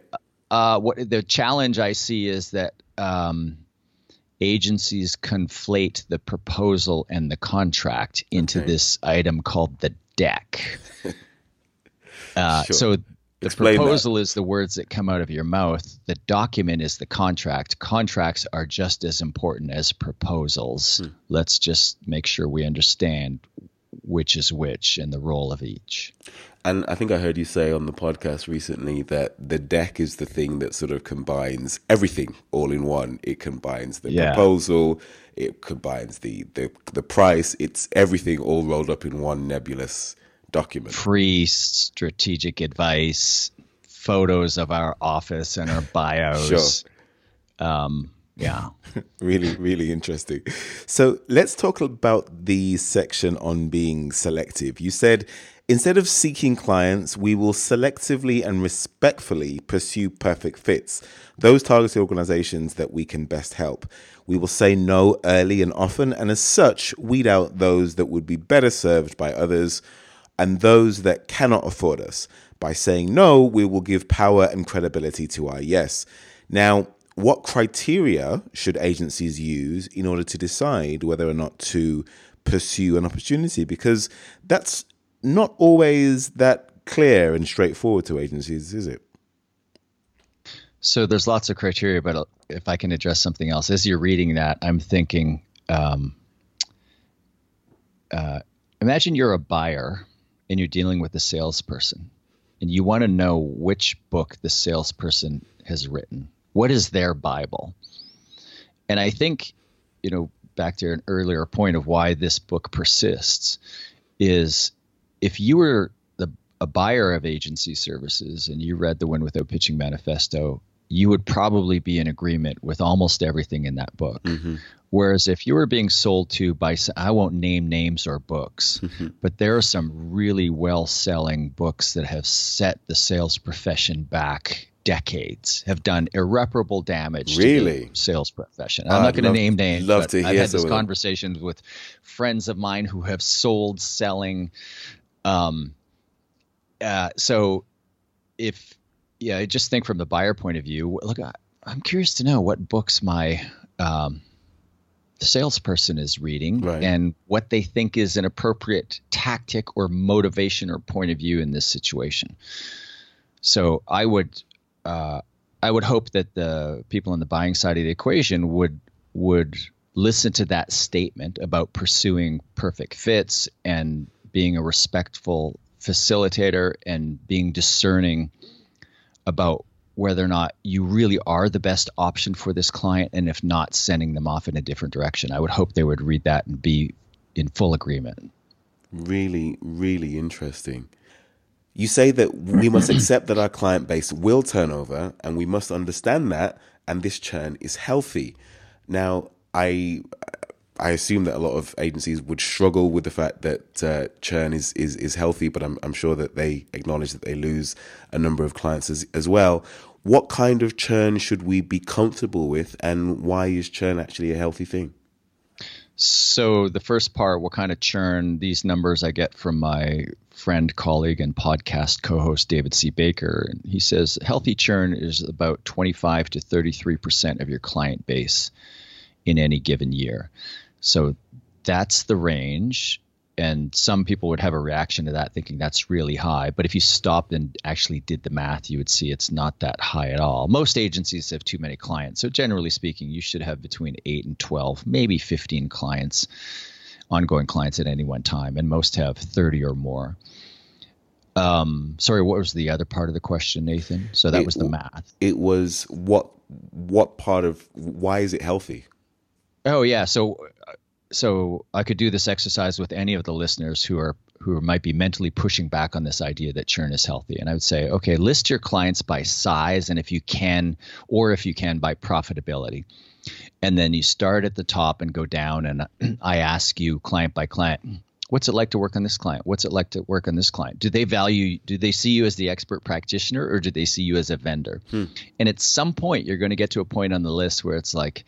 Uh what the challenge i see is that um agencies conflate the proposal and the contract into okay. this item called the deck. [laughs] Uh, sure. So the Explain proposal that. is the words that come out of your mouth. The document is the contract. Contracts are just as important as proposals. Hmm. Let's just make sure we understand which is which and the role of each. And I think I heard you say on the podcast recently that the deck is the thing that sort of combines everything all in one. It combines the yeah. proposal, it combines the, the the price. It's everything all rolled up in one nebulous document. Free strategic advice, photos of our office and our [laughs] bios. sure. Um, Yeah. [laughs] really, really interesting. So let's talk about the section on being selective. You said instead of seeking clients, we will selectively and respectfully pursue perfect fits, those targeted organizations that we can best help. We will say no early and often, and as such, weed out those that would be better served by others and those that cannot afford us. By saying no, we will give power and credibility to our yes. Now, what criteria should agencies use in order to decide whether or not to pursue an opportunity? Because that's not always that clear and straightforward to agencies, is it? So there's lots of criteria, but if I can address something else, as you're reading that, I'm thinking, um, uh, imagine you're a buyer and you're dealing with a salesperson, and you want to know which book the salesperson has written what is their Bible? And I think, you know, back to an earlier point of why this book persists is if you were the, a buyer of agency services and you read the Win Without Pitching Manifesto, you would probably be in agreement with almost everything in that book. Mm-hmm. Whereas if you were being sold to by, I won't name names or books, mm-hmm. but there are some really well selling books that have set the sales profession back decades have done irreparable damage really? to the sales profession. I'm not going to name names. Love to hear I've had these conversations with friends of mine who have sold, selling. Um, uh, so if yeah, I just think from the buyer point of view, look, I, am curious to know what books my um, salesperson is reading right. and what they think is an appropriate tactic or motivation or point of view in this situation. So I would uh, I would hope that the people on the buying side of the equation would would listen to that statement about pursuing perfect fits and being a respectful facilitator and being discerning about whether or not you really are the best option for this client and if not sending them off in a different direction. I would hope they would read that and be in full agreement. Really really interesting you say that we must accept that our client base will turn over and we must understand that and this churn is healthy. Now, I I assume that a lot of agencies would struggle with the fact that uh, churn is, is is healthy, but I'm I'm sure that they acknowledge that they lose a number of clients as, as well. What kind of churn should we be comfortable with, and why is churn actually a healthy thing? So the first part, what kind of churn? These numbers I get from my friend, colleague, and podcast co-host David C. Baker, and he says healthy churn is about 25 to 33 percent of your client base in any given year. So that's the range and some people would have a reaction to that thinking that's really high but if you stopped and actually did the math you would see it's not that high at all. Most agencies have too many clients so generally speaking you should have between 8 and 12 maybe 15 clients ongoing clients at any one time and most have 30 or more. Um, sorry what was the other part of the question nathan? So that it, was the math. it was what what part of why is it healthy? Oh yeah so so I could do this exercise with any of the listeners who are who might be mentally pushing back on this idea that churn is healthy. And I would say, okay, list your clients by size and if you can, or if you can by profitability. And then you start at the top and go down. And [clears throat] I ask you client by client, what's it like to work on this client? What's it like to work on this client? Do they value, do they see you as the expert practitioner or do they see you as a vendor? Hmm. And at some point, you're going to get to a point on the list where it's like,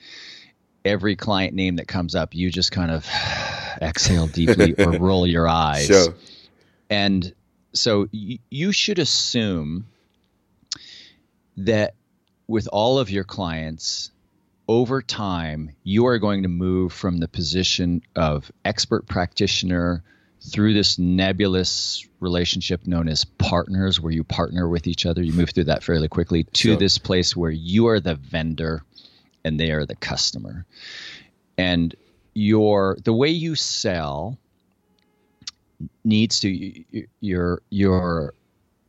every client name that comes up, you just kind of [sighs] exhale deeply or [laughs] roll your eyes. Sure. And so y- you should assume that with all of your clients, over time, you are going to move from the position of expert practitioner through this nebulous relationship known as partners, where you partner with each other. You move through that fairly quickly to sure. this place where you are the vendor and they are the customer. And your the way you sell needs to your your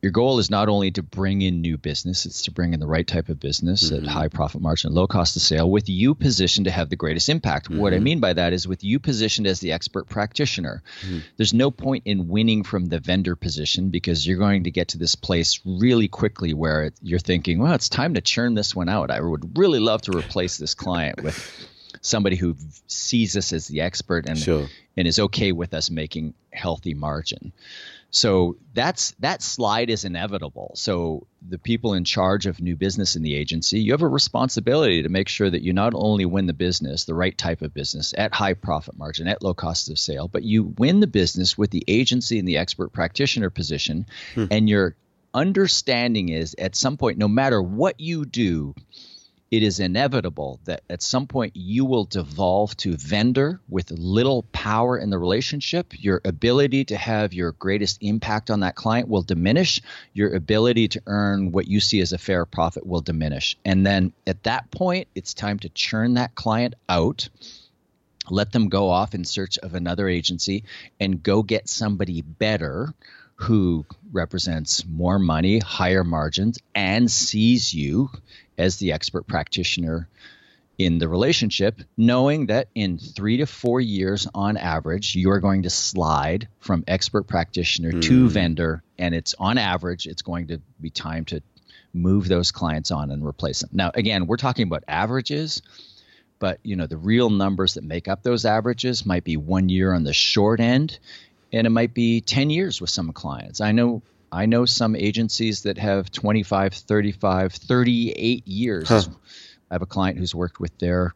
your goal is not only to bring in new business, it's to bring in the right type of business mm-hmm. at high profit margin, low cost of sale, with you positioned to have the greatest impact. Mm-hmm. What I mm-hmm. mean by that is with you positioned as the expert practitioner. Mm-hmm. There's no point in winning from the vendor position because you're going to get to this place really quickly where you're thinking, well, it's time to churn this one out. I would really love to replace this client with somebody who sees us as the expert and sure. and is okay with us making healthy margin. So that's that slide is inevitable. So the people in charge of new business in the agency, you have a responsibility to make sure that you not only win the business, the right type of business at high profit margin, at low cost of sale, but you win the business with the agency and the expert practitioner position hmm. and your understanding is at some point no matter what you do, it is inevitable that at some point you will devolve to vendor with little power in the relationship. Your ability to have your greatest impact on that client will diminish. Your ability to earn what you see as a fair profit will diminish. And then at that point, it's time to churn that client out. Let them go off in search of another agency and go get somebody better who represents more money, higher margins, and sees you as the expert practitioner in the relationship, knowing that in three to four years on average, you are going to slide from expert practitioner mm. to hmm. vendor. And it's on average, it's going to be time to move those clients on and replace them. Now, again, we're talking about averages, but you know, the real numbers that make up those averages might be one year on the short end and it might be 10 years with some clients. I know I know some agencies that have 25, 35, 38 years. Huh. I have a client who's worked with their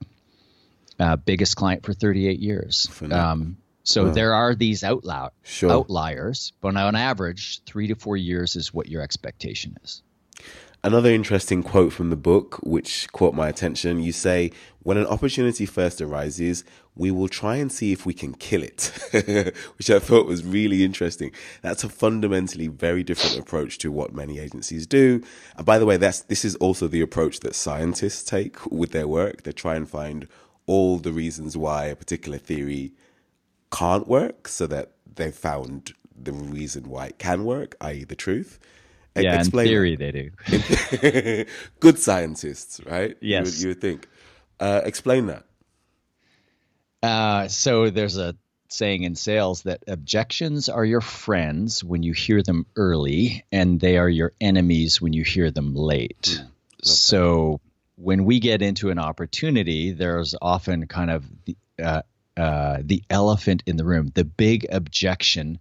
uh, biggest client for 38 years. Um, so wow. there are these outlier, sure. outliers, but on average, three to four years is what your expectation is. Another interesting quote from the book, which caught my attention, you say, When an opportunity first arises, we will try and see if we can kill it, [laughs] which I thought was really interesting. That's a fundamentally very different approach to what many agencies do. And by the way, that's, this is also the approach that scientists take with their work. They try and find all the reasons why a particular theory can't work so that they've found the reason why it can work, i.e., the truth. Yeah, Explain in theory they do. [laughs] Good scientists, right? Yes. You would, you would think. Uh, explain that. Uh, so there's a saying in sales that objections are your friends when you hear them early, and they are your enemies when you hear them late. Mm, so when we get into an opportunity, there's often kind of the, uh, uh, the elephant in the room, the big objection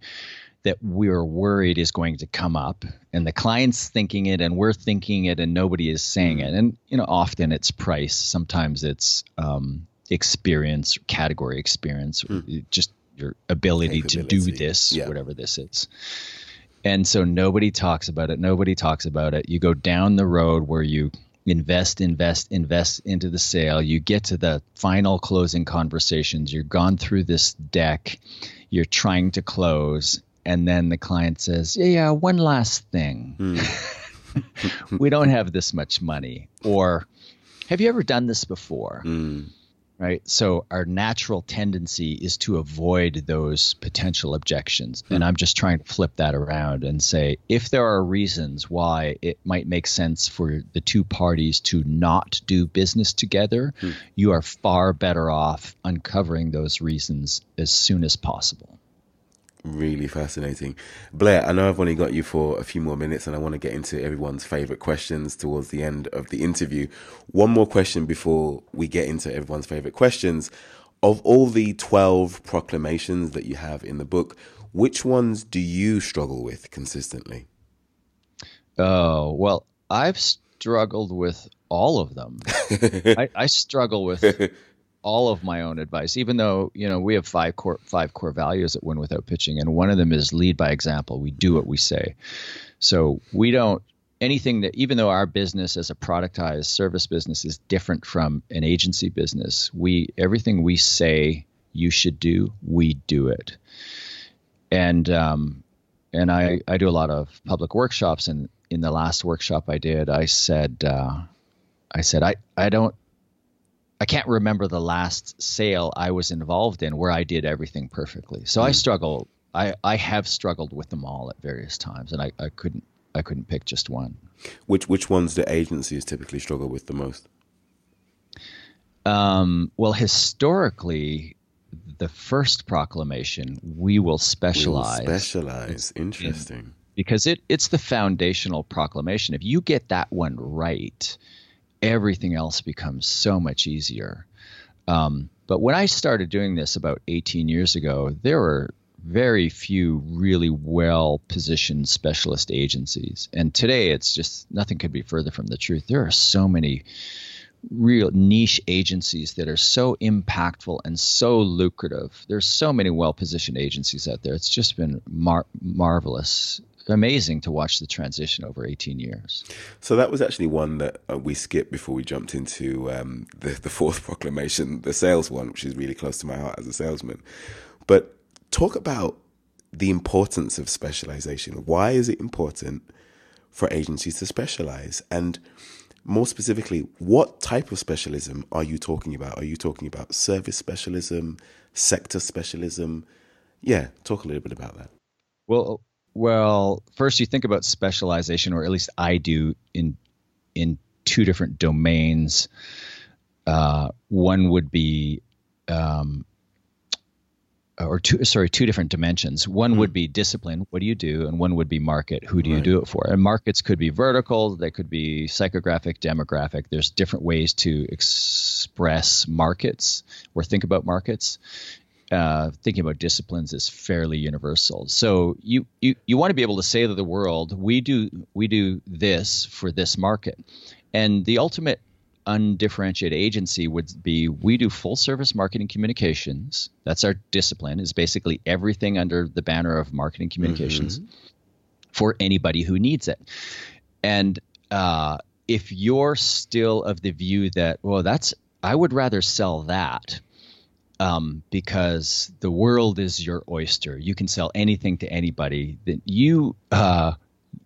that we're worried is going to come up and the client's thinking it and we're thinking it and nobody is saying it. And you know often it's price sometimes it's um, experience category experience mm. just your ability to do this yeah. whatever this is. And so nobody talks about it nobody talks about it. You go down the road where you invest invest invest into the sale. You get to the final closing conversations. You're gone through this deck. You're trying to close and then the client says, "Yeah, yeah, one last thing. Mm. [laughs] we don't have this much money." Or, "Have you ever done this before?" Mm. Right? So our natural tendency is to avoid those potential objections. Mm. And I'm just trying to flip that around and say if there are reasons why it might make sense for the two parties to not do business together, hmm. you are far better off uncovering those reasons as soon as possible really fascinating. Blair, I know I've only got you for a few more minutes and I want to get into everyone's favorite questions towards the end of the interview. One more question before we get into everyone's favorite questions. Of all the 12 proclamations that you have in the book, which ones do you struggle with consistently? Oh, well, I've struggled with all of them. [laughs] I, I struggle with [laughs] all of my own advice, even though you know we have five core five core values at Win Without Pitching, and one of them is lead by example. We do what we say, so we don't anything that even though our business as a productized service business is different from an agency business, we everything we say you should do, we do it, and um, and I I do a lot of public workshops, and in the last workshop I did, I said. Uh, I said, I, I don't I can't remember the last sale I was involved in where I did everything perfectly. So mm. I struggle. I, I have struggled with them all at various times, and I, I couldn't I couldn't pick just one. Which which ones do agencies typically struggle with the most? Um, well, historically, the first proclamation, we will specialize. We will specialize. Interesting. In, because it it's the foundational proclamation. If you get that one right, everything else becomes so much easier. Um, but when I started doing this about 18 years ago, there were very few really well positioned specialist agencies. And today it's just nothing could be further from the truth. There are so many real niche agencies that are so impactful and so lucrative. There's so many well positioned agencies out there. It's just been mar- marvelous amazing to watch the transition over 18 years. So that was actually one that uh, we skipped before we jumped into um, the, the fourth [laughs] proclamation, the sales one, which is really close to my heart as a salesman. But talk about the importance of specialization. Why is it important for agencies to specialize? And more specifically, what type of specialism are you talking about? Are you talking about service specialism, sector specialism? Yeah, talk a little bit about that. Well, well, first you think about specialization, or at least I do in in two different domains. Uh, one would be, um, or two, sorry, two different dimensions. One mm would be discipline. What do you do? And one would be market. Who do right. you do it for? And markets could be vertical. They could be psychographic, demographic. There's different ways to express markets or think about markets uh, thinking about disciplines is fairly universal. So you, you you want to be able to say to the world, we do we do this for this market, and the ultimate undifferentiated agency would be we do full service marketing communications. That's our discipline. Is basically everything under the banner of marketing communications mm-hmm. for anybody who needs it, and uh, if you're still of the view that well that's I would rather sell that um, because the world is your oyster. You can sell anything to anybody. That you uh,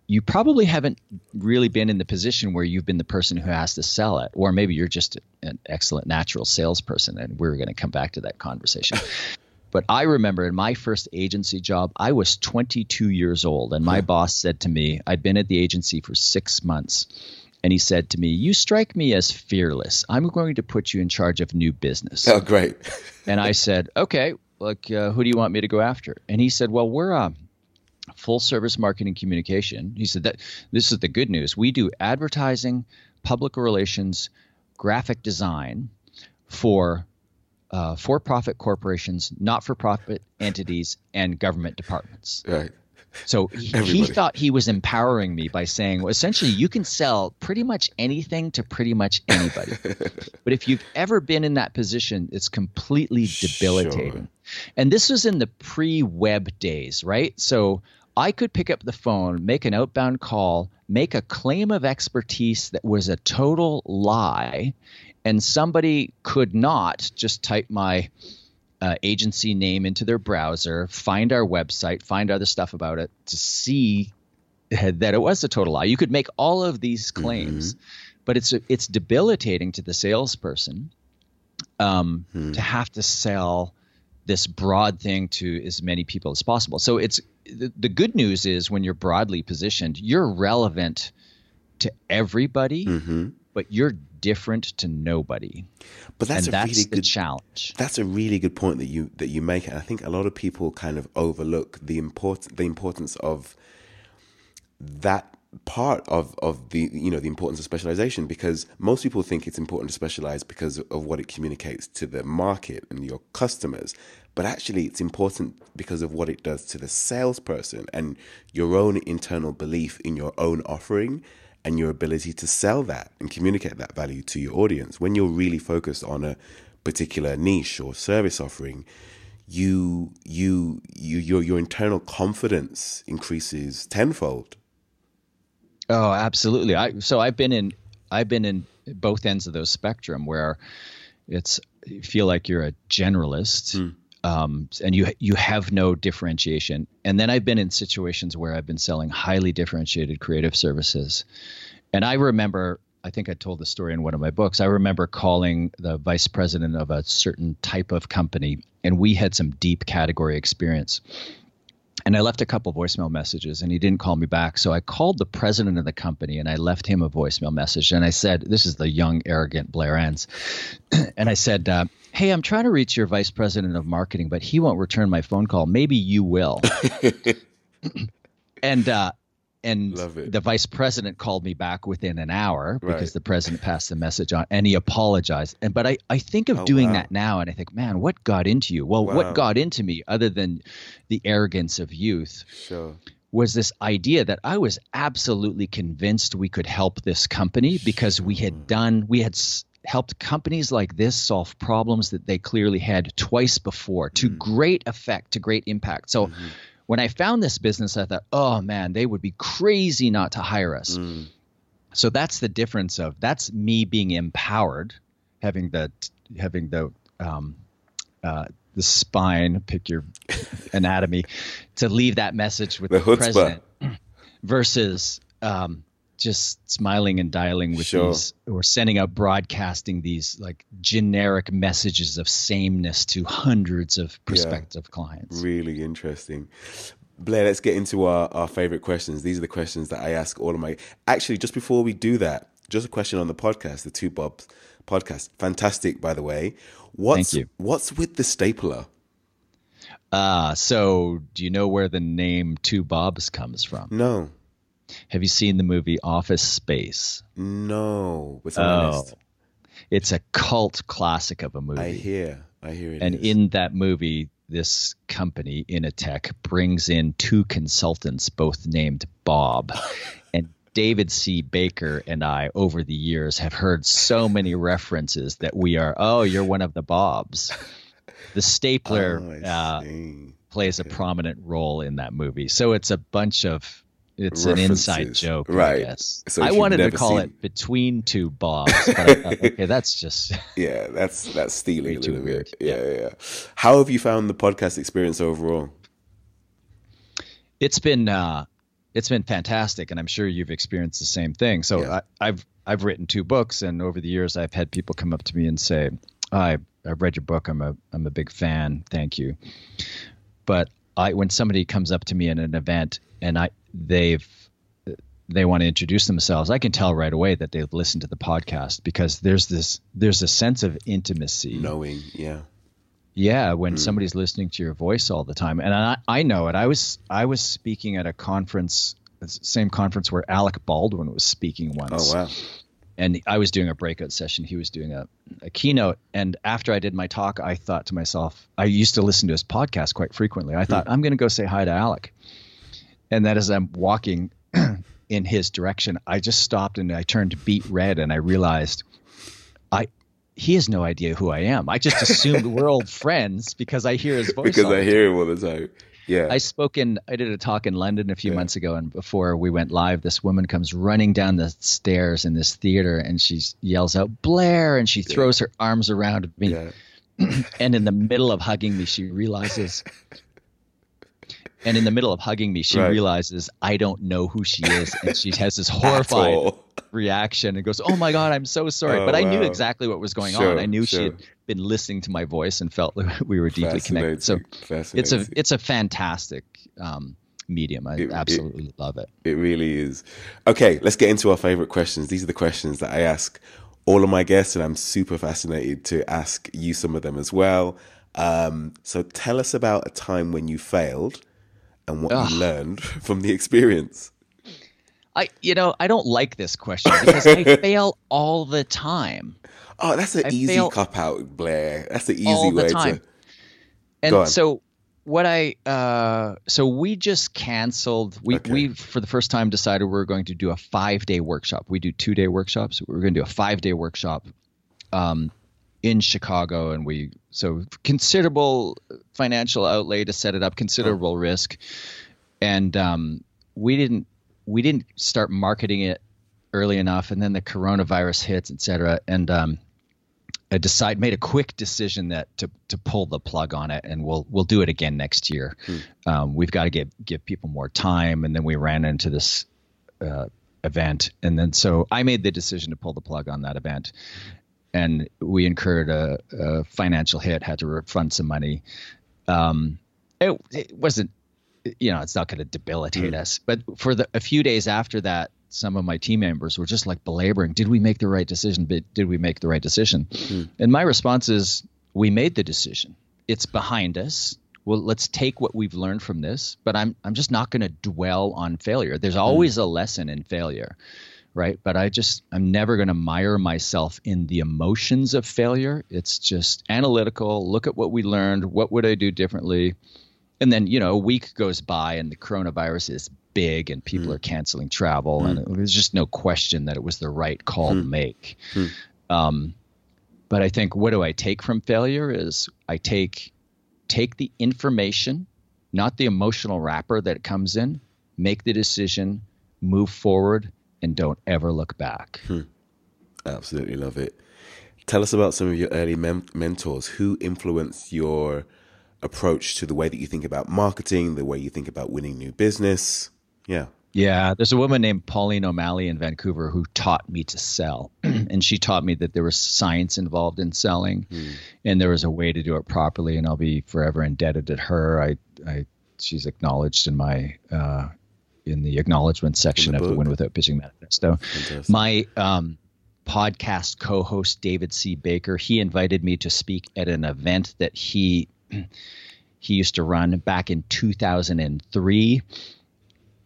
you probably haven't really been in the position where you've been the person who has to sell it, or maybe you're just an excellent natural salesperson. And we're going to come back to that conversation. [laughs] but I remember in my first agency job, I was 22 years old, and my boss said to me, I'd been at the agency for six months and he said to me, You strike me as fearless. I'm going to put you in charge of new business. Oh, great. [laughs] and I said, Okay, like, uh, who do you want me to go after? And he said, Well, we're a um, full service marketing communication. He said that this is the good news. We do advertising, public relations, graphic design for uh, for profit corporations, not for profit entities, and government departments. Right. So he, he, thought he was empowering me by saying, well, essentially, you can sell pretty much anything to pretty much anybody. [laughs] but if you've ever been in that position, it's completely debilitating. Sure. And this was in the pre web days, right? So I could pick up the phone, make an outbound call, make a claim of expertise that was a total lie, and somebody could not just type my uh, agency name into their browser, find our website, find other stuff about it to see that it was a total lie. You could make all of these claims, mm-hmm. but it's it's debilitating to the salesperson um, hmm. to have to sell this broad thing to as many people as possible. So it's the, the good news is when you're broadly positioned, you're relevant to everybody, mm-hmm. But you're different to nobody. But that's and a that's really good challenge. That's a really good point that you that you make. And I think a lot of people kind of overlook the important the importance of that part of of the you know the importance of specialization because most people think it's important to specialize because of what it communicates to the market and your customers but actually it's important because of what it does to the salesperson and your own internal belief in your own offering and your ability to sell that and communicate that value to your audience. When you're really focused on a particular niche or service offering, you you you your your internal confidence increases tenfold. Oh, absolutely. I so I've been in I've been in both ends of those spectrum where it's you feel like you're a generalist. Mm um, and you you have no differentiation. And then I've been in situations where I've been selling highly differentiated creative services, and I remember. I think I told the story in one of my books. I remember calling the vice president of a certain type of company, and we had some deep category experience. And I left a couple voicemail messages and he didn't call me back. So I called the president of the company and I left him a voicemail message. And I said, This is the young, arrogant Blair Enns. [clears throat] and I said, uh, Hey, I'm trying to reach your vice president of marketing, but he won't return my phone call. Maybe you will. [laughs] and uh, and the vice president called me back within an hour because right. the president passed the message on and he apologized and but i, I think of oh, doing wow. that now and i think man what got into you well wow. what got into me other than the arrogance of youth sure. was this idea that i was absolutely convinced we could help this company because we had done we had helped companies like this solve problems that they clearly had twice before to mm. great effect to great impact so mm-hmm when I found this business, I thought, oh man, they would be crazy not to hire us. Mm. So that's the difference of that's me being empowered, having the having the um, uh, the spine, pick your anatomy, to leave that message with the, the president, versus um, just smiling and dialing with sure. these or sending out broadcasting these like generic messages of sameness to hundreds of prospective yeah, clients. Really interesting. Blair, let's get into our, our favorite questions. These are the questions that I ask all of my. Actually, just before we do that, just a question on the podcast, the Two Bobs podcast. Fantastic, by the way. What's, Thank you. What's with the stapler? Uh, so do you know where the name Two Bobs comes from? No. Have you seen the movie Office Space? No. With oh, honest. It's a cult classic of a movie. I hear. I hear it. And is. in that movie, this company, Initech, brings in two consultants, both named Bob. [laughs] and David C. Baker and I, over the years, have heard so many references that we are, oh, you're one of the Bobs. The [laughs] stapler oh, uh, plays okay. a prominent role in that movie. So it's a bunch of it's an inside joke, right? I, so I wanted to call seen... it between two bobs, but I thought, [laughs] okay, that's just yeah, that's that's stealing a little bit. Yeah, yeah, yeah. How have you found the podcast experience overall? It's been uh, it's been fantastic, and I'm sure you've experienced the same thing. So yeah. I, I've I've written two books, and over the years, I've had people come up to me and say, "I I've read your book. I'm a I'm a big fan. Thank you." But I when somebody comes up to me at an event and I they've they want to introduce themselves, I can tell right away that they've listened to the podcast because there's this there's a sense of intimacy, knowing, yeah, yeah, when mm. somebody's listening to your voice all the time, and I I know it. I was I was speaking at a conference, same conference where Alec Baldwin was speaking once. Oh wow! And I was doing a breakout session. He was doing a, a keynote. And after I did my talk, I thought to myself, I used to listen to his podcast quite frequently. I thought, mm. I'm going to go say hi to Alec. And then as I'm walking [clears throat] in his direction, I just stopped and I turned beet red and I realized I he has no idea who I am. I just assumed we're old [laughs] friends because I hear his voice. Because I hear him all the time. Yeah. I spoke in I did a talk in London a few yeah. months ago and before we went live, this woman comes running down the stairs in this theater and she yells out, Blair, and she throws yeah. her arms around me. Yeah. [clears throat] and in the middle of hugging me, she realizes and in the middle of hugging me, she right. realizes I don't know who she is, and she has this [laughs] horrified reaction and goes, "Oh my god, I'm so sorry." Oh, but I wow. knew exactly what was going sure, on. I knew sure. she had been listening to my voice and felt that [laughs] we were deeply connected. So it's a it's a fantastic um, medium. I it, absolutely it, love it. It really is. Okay, let's get into our favorite questions. These are the questions that I ask all of my guests, and I'm super fascinated to ask you some of them as well. Um, so tell us about a time when you failed and what Ugh. you learned [laughs] from the experience? I, you know, I don't like this question because I [laughs] fail all the time. Oh, that's an I easy cop out, Blair. That's an easy all way the time. to. And so, what I, uh, so we just canceled. We okay. we for the first time decided we are going to do a five day workshop. We do two day workshops. We are going to do a five day workshop, um, in Chicago, and we so considerable financial outlay to set it up, considerable oh. risk, and um, we didn't we didn't start marketing it early enough, and then the coronavirus hits, et cetera, and um, I decide made a quick decision that to to pull the plug on it, and we'll we'll do it again next year. Hmm. Um, we've got to give give people more time, and then we ran into this. Uh, event and then so i made the decision to pull the plug on that event and we incurred a, a financial hit, had to refund some money. Um, it, it, wasn't you know, it's not going to debilitate mm. us. But for the a few days after that, some of my team members were just like belaboring, "Did we make the right decision? Did we make the right decision?" Mm. And my response is, "We made the decision. It's behind us. Well, let's take what we've learned from this. But I'm I'm just not going to dwell on failure. There's mm. always mm. a lesson in failure." Right. But I just, I'm never going to mire myself in the emotions of failure. It's just analytical. Look at what we learned. What would I do differently? and then you know a week goes by and the coronavirus is big and people mm. are canceling travel mm. and there's just no question that it was the right call mm. to make hmm. um, but i think what do i take from failure is i take take the information not the emotional wrapper that it comes in make the decision move forward and don't ever look back hmm. absolutely love it tell us about some of your early mem- mentors who influenced your approach to the way that you think about marketing, the way you think about winning new business. Yeah. Yeah, there's a woman named Pauline O'Malley in Vancouver who taught me to sell. [clears throat] and she taught me that there was science involved in selling mm. and there was a way to do it properly. And I'll be forever indebted to her. I, I she's acknowledged in my uh, in the acknowledgement section the of the Win Without Pitching Manifesto. Fantastic. My um, podcast co-host David C. Baker, he invited me to speak at an event that he [clears throat] he used to run back in 2003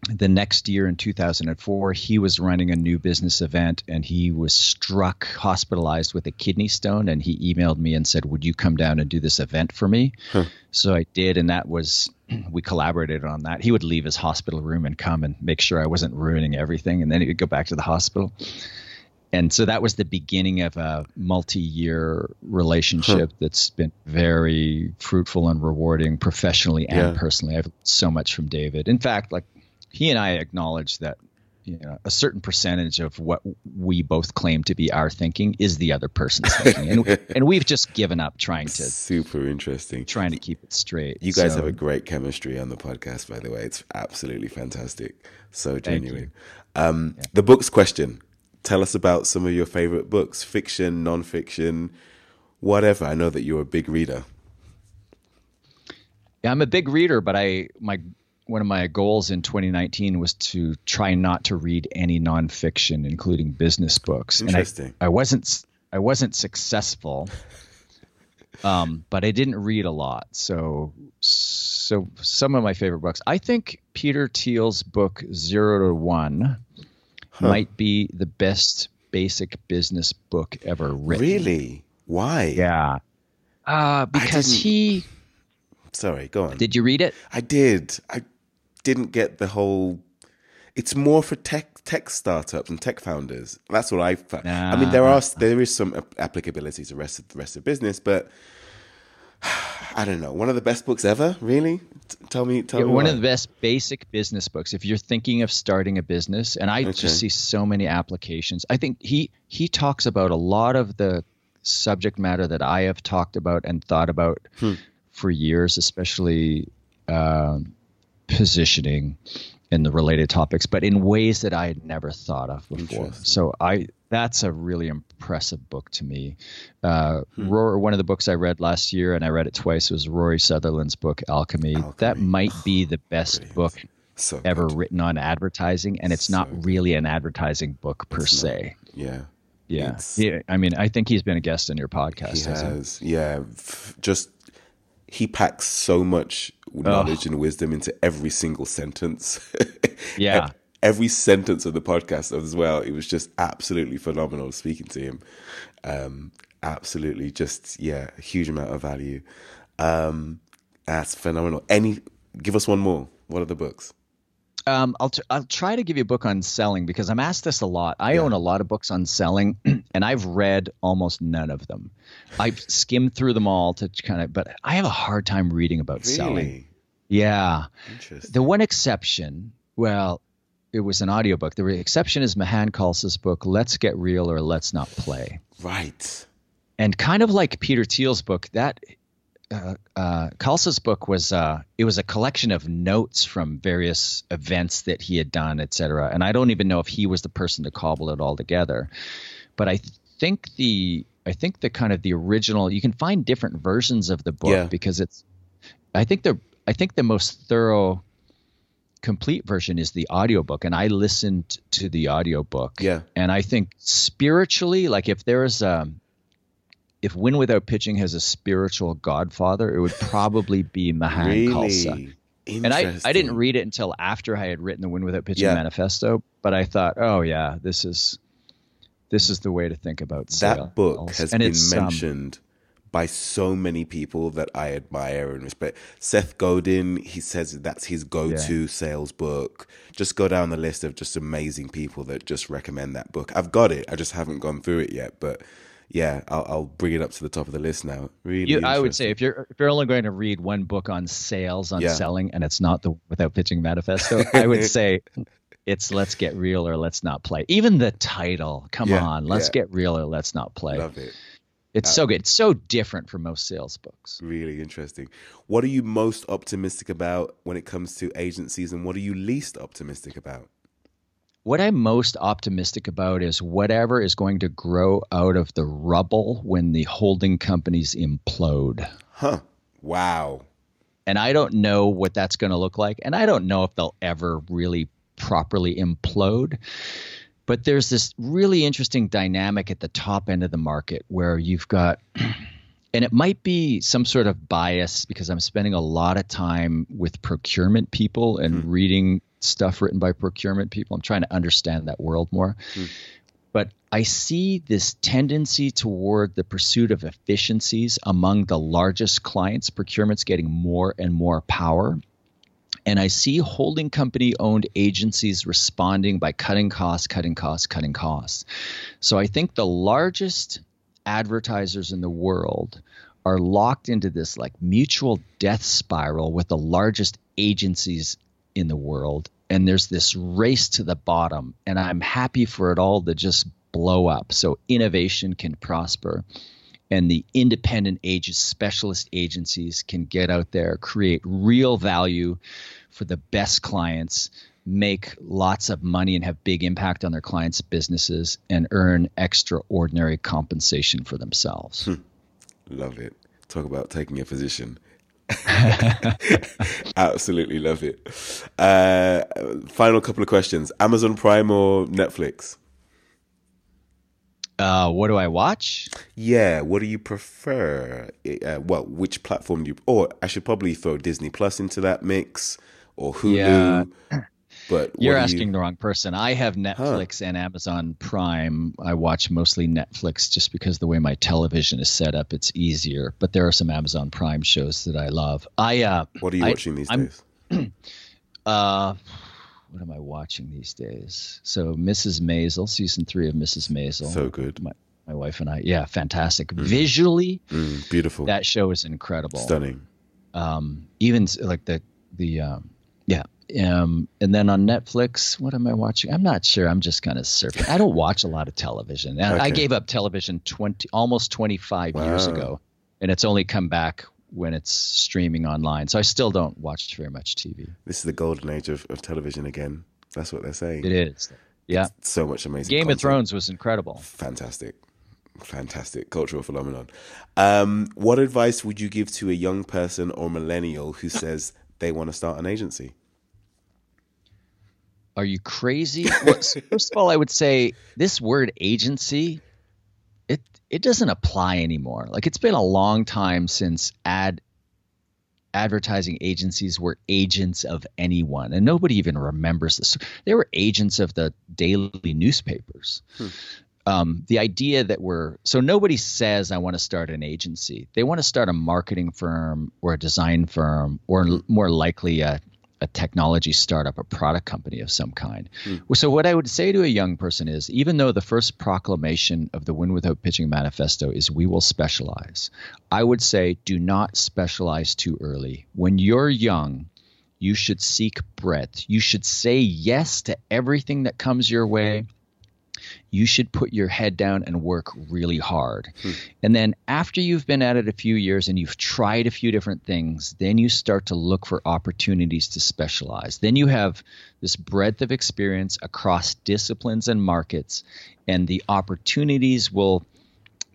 the next year in 2004 he was running a new business event and he was struck hospitalized with a kidney stone and he emailed me and said would you come down and do this event for me huh. so i did and that was we collaborated on that he would leave his hospital room and come and make sure i wasn't ruining everything and then he would go back to the hospital and so that was the beginning of a multi-year relationship huh. that's been very fruitful and rewarding professionally and yeah. personally. I've so much from David. In fact, like he and I acknowledge that you know a certain percentage of what we both claim to be our thinking is the other person's thinking. And, [laughs] and we've just given up trying to super interesting. trying to keep it straight. You guys so, have a great chemistry on the podcast by the way. It's absolutely fantastic. So genuine. um, yeah. the book's question. Tell us about some of your favorite books, fiction, non-fiction, whatever. I know that you're a big reader. Yeah, I'm a big reader, but I my one of my goals in 2019 was to try not to read any nonfiction, including business books. Interesting. And I, I wasn't I wasn't successful, [laughs] um, but I didn't read a lot. So so some of my favorite books. I think Peter Thiel's book Zero to One huh. might be the best basic business book ever written. Really? Why? Yeah. Uh, because he. Sorry, go on. Did you read it? I did. I didn't get the whole. It's more for tech tech startups and tech founders. That's what I found. Nah. I mean, there are there is some applicability to the rest of the rest of business, but [sighs] I don't know. One of the best books ever, really? T- tell me, tell yeah, me. One why. of the best basic business books. If you're thinking of starting a business, and I okay. just see so many applications. I think he he talks about a lot of the subject matter that I have talked about and thought about hmm. for years, especially uh, positioning and the related topics, but in ways that I had never thought of before. So I that's a really impressive book to me. Uh, hmm. Rory, one of the books I read last year, and I read it twice, was Rory Sutherland's book Alchemy. Alchemy. That might be the best Brilliant. book so ever written on advertising, and it's so not really an advertising book per it's se. Not, yeah. Yeah. yeah. I mean, I think he's been a guest on your podcast. He has. He? Yeah. Just he packs so much knowledge and wisdom into every single sentence. [laughs] yeah every sentence of the podcast as well. It was just absolutely phenomenal speaking to him. Um, absolutely, just yeah, a huge amount of value. Um, that's phenomenal. Any, give us one more. What are the books? Um, I'll t- I'll try to give you a book on selling because I'm asked this a lot. I yeah. own a lot of books on selling, [clears throat] and I've read almost none of them. I've skimmed through them all to kind of, but I have a hard time reading about really? selling. Yeah. The one exception, well, it was an audiobook. The exception is Mahan Khalsa's book, Let's Get Real or Let's Not Play. Right. And kind of like Peter Thiel's book, that uh, uh, Khalsa's book was uh, it was a collection of notes from various events that he had done, et cetera. And I don't even know if he was the person to cobble it all together. But I think the I think the kind of the original you can find different versions of the book yeah. because it's I think the I think the most thorough complete version is the audiobook and I listened to the audiobook. Yeah. And I think spiritually, like if there's a if Win Without Pitching has a spiritual godfather, it would probably be [laughs] Mahan really? Khalsa. And I, I didn't read it until after I had written the Win Without Pitching yeah. manifesto, but I thought, oh yeah, this is this is the way to think about sales. That book has and been um, mentioned um, by so many people that I admire and respect. Seth Godin, he says that's his go-to yeah. sales book. Just go down the list of just amazing people that just recommend that book. I've got it. I just haven't gone through it yet, but yeah, I'll, I'll bring it up to the top of the list now. Really, you, I would say if you're if you're only going to read one book on sales on yeah. selling, and it's not the without pitching manifesto, I would [laughs] say it's let's get real or let's not play. Even the title, come yeah, on, let's yeah. get real or let's not play. Love it. It's uh, so good. It's so different from most sales books. Really interesting. What are you most optimistic about when it comes to agencies, and what are you least optimistic about? What I'm most optimistic about is whatever is going to grow out of the rubble when the holding companies implode. Huh. Wow. And I don't know what that's going to look like. And I don't know if they'll ever really properly implode. But there's this really interesting dynamic at the top end of the market where you've got, [clears throat] and it might be some sort of bias because I'm spending a lot of time with procurement people and mm-hmm. reading stuff written by procurement people. I'm trying to understand that world more. Mm. But I see this tendency toward the pursuit of efficiencies among the largest clients. Procurement's getting more and more power. And I see holding company owned agencies responding by cutting costs, cutting costs, cutting costs. So I think the largest advertisers in the world are locked into this like mutual death spiral with the largest agencies in the world. And there's this race to the bottom. And I'm happy for it all to just blow up so innovation can prosper and the independent agents, specialist agencies can get out there, create real value for the best clients, make lots of money and have big impact on their clients' businesses, and earn extraordinary compensation for themselves. Hmm. Love it. Talk about taking a position. [laughs] Absolutely love it. Uh, final couple of questions Amazon Prime or Netflix? Uh, what do I watch? Yeah, what do you prefer? Uh, well, which platform do you? Or I should probably throw Disney Plus into that mix or Hulu. Yeah. But you're asking you... the wrong person. I have Netflix huh. and Amazon Prime. I watch mostly Netflix just because the way my television is set up, it's easier. But there are some Amazon Prime shows that I love. I uh, what are you I, watching these I'm, days? [clears throat] uh, what am I watching these days? So Mrs. Maisel, season three of Mrs. Maisel. So good. My, my wife and I, yeah, fantastic. Mm. Visually, mm, beautiful. That show is incredible, stunning. Um, even like the the um, yeah. Um, and then on Netflix, what am I watching? I'm not sure. I'm just kind of surfing. I don't watch a lot of television. Okay. I gave up television 20, almost 25 wow. years ago, and it's only come back when it's streaming online. So I still don't watch very much TV. This is the golden age of, of television again. That's what they're saying. It is. Yeah. It's so much amazing. Game content. of Thrones was incredible. Fantastic. Fantastic cultural phenomenon. Um, what advice would you give to a young person or millennial who says they want to start an agency? Are you crazy? well, [laughs] first of all, I would say this word agency it it doesn't apply anymore. Like it's been a long time since ad advertising agencies were agents of anyone, and nobody even remembers this. They were agents of the daily newspapers. Hmm. Um, the idea that we're so nobody says I want to start an agency. They want to start a marketing firm or a design firm, or more likely a a technology startup, a product company of some kind. Mm. So, what I would say to a young person is even though the first proclamation of the Win Without Pitching manifesto is we will specialize, I would say do not specialize too early. When you're young, you should seek breadth. You should say yes to everything that comes your way you should put your head down and work really hard. Hmm. And then after you've been at it a few years and you've tried a few different things, then you start to look for opportunities to specialize. Then you have this breadth of experience across disciplines and markets, and the opportunities will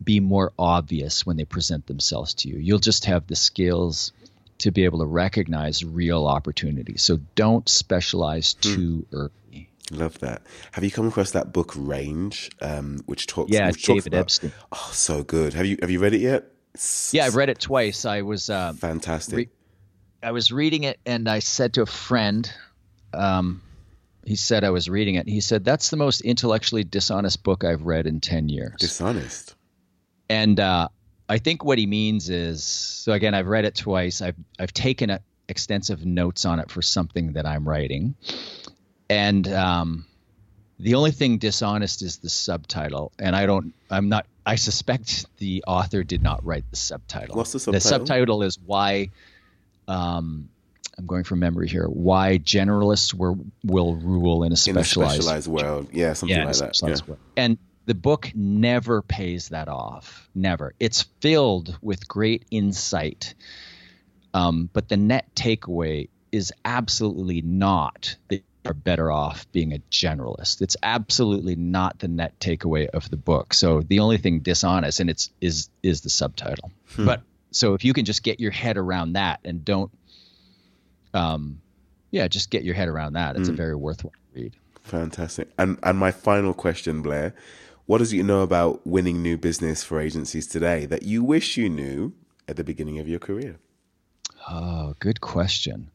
be more obvious when they present themselves to you. You'll just have the skills to be able to recognize real opportunities. So don't specialize hmm. too mm. early. Love that. Have you come across that book Range, um, which talks? Yeah, which David about, Epstein. Oh, so good. Have you have you read it yet? It's, yeah, I've read it twice. I was uh, fantastic. Re- I was reading it, and I said to a friend, um, he said I was reading it. He said that's the most intellectually dishonest book I've read in ten years. Dishonest. And uh, I think what he means is so again, I've read it twice. I've I've taken a, extensive notes on it for something that I'm writing, and um, the only thing dishonest is the subtitle. And I don't. I'm not. I suspect [laughs] the author did not write the subtitle. What's the subtitle? The subtitle is why. Um, I'm going from memory here. Why generalists were, will rule in a specialized, in a specialized world? Yeah, something yeah, like that. Yeah. And the book never pays that off. Never. It's filled with great insight. Um, but the net takeaway is absolutely not that you're better off being a generalist. It's absolutely not the net takeaway of the book. So the only thing dishonest, and it's is is the subtitle. Hmm. But so if you can just get your head around that and don't, um, yeah, just get your head around that. It's hmm. a very worthwhile read. Fantastic. And and my final question, Blair, what does it know about winning new business for agencies today that you wish you knew at the beginning of your career? Oh, good question.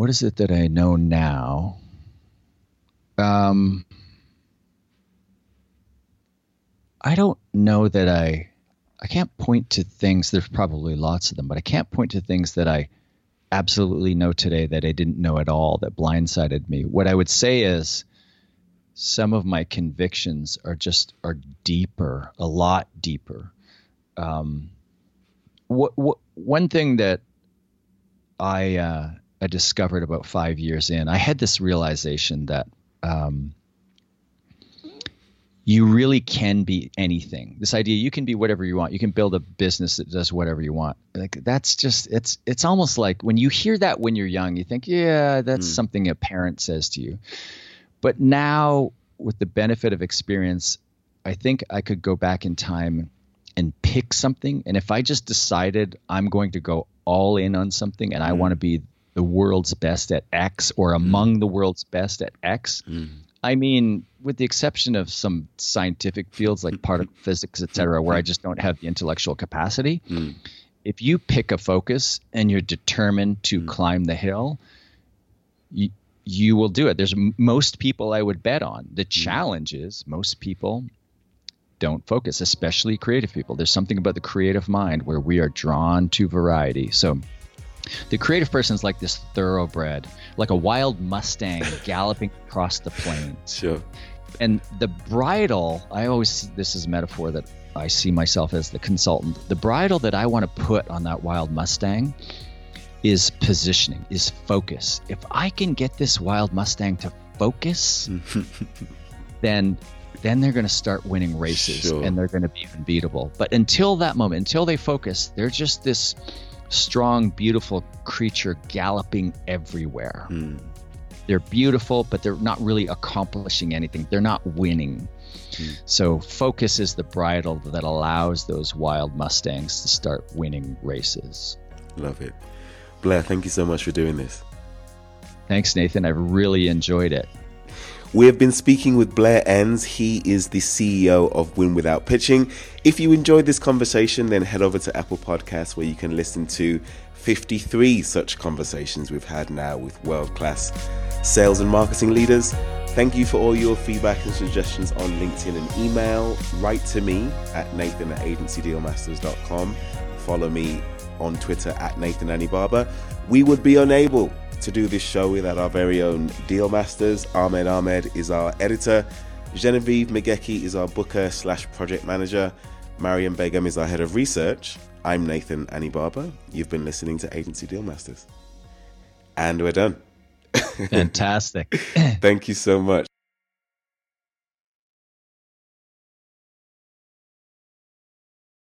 What is it that I know now? Um, I don't know that I I can't point to things there's probably lots of them, but I can't point to things that I absolutely know today that I didn't know at all that blindsided me. What I would say is some of my convictions are just are deeper, a lot deeper. Um, what, what, one thing that I uh, I discovered about five years in, I had this realization that um, you really can be anything. This idea you can be whatever you want. You can build a business that does whatever you want. Like that's just it's it's almost like when you hear that when you're young, you think, yeah, that's mm. something a parent says to you. But now, with the benefit of experience, I think I could go back in time and pick something. And if I just decided I'm going to go all in on something and mm. I want to be the world's best at X or mm. among mm. the world's best at X, mm. I mean, with the exception of some scientific fields like particle [laughs] physics, et cetera, where I just don't have the intellectual capacity, mm. if you pick a focus and you're determined to mm. climb the hill, you, you will do it. There's most people I would bet on. The mm-hmm. challenge is most people don't focus, especially creative people. There's something about the creative mind where we are drawn to variety. So the creative person is like this thoroughbred, like a wild Mustang [laughs] galloping across the plains. Sure. And the bridle, I always this is a metaphor that I see myself as the consultant. The bridle that I want to put on that wild Mustang is positioning, is focus. If I can get this wild Mustang to focus, [laughs] then then they're going to start winning races sure. and they're going to be unbeatable. But until that moment, until they focus, they're just this strong, beautiful creature galloping everywhere. Mm. They're beautiful, but they're not really accomplishing anything. They're not winning. Mm. So, focus is the bridle that allows those wild Mustangs to start winning races. Love it. Blair, thank you so much for doing this. Thanks, Nathan. I've really enjoyed it. We have been speaking with Blair Enns. He is the CEO of Win Without Pitching. If you enjoyed this conversation, then head over to Apple Podcasts where you can listen to 53 such conversations we've had now with world class sales and marketing leaders. Thank you for all your feedback and suggestions on LinkedIn and email. Write to me at nathan at agencydealmasters.com. Follow me on Twitter at Nathan Anibaba. We would be unable to do this show without our very own deal masters. Ahmed Ahmed is our editor. Genevieve Megeki is our booker slash project manager. Mariam Begum is our head of research. I'm Nathan Anibaba. You've been listening to Agency Deal Masters. And we're done. [laughs] Fantastic. Thank you so much.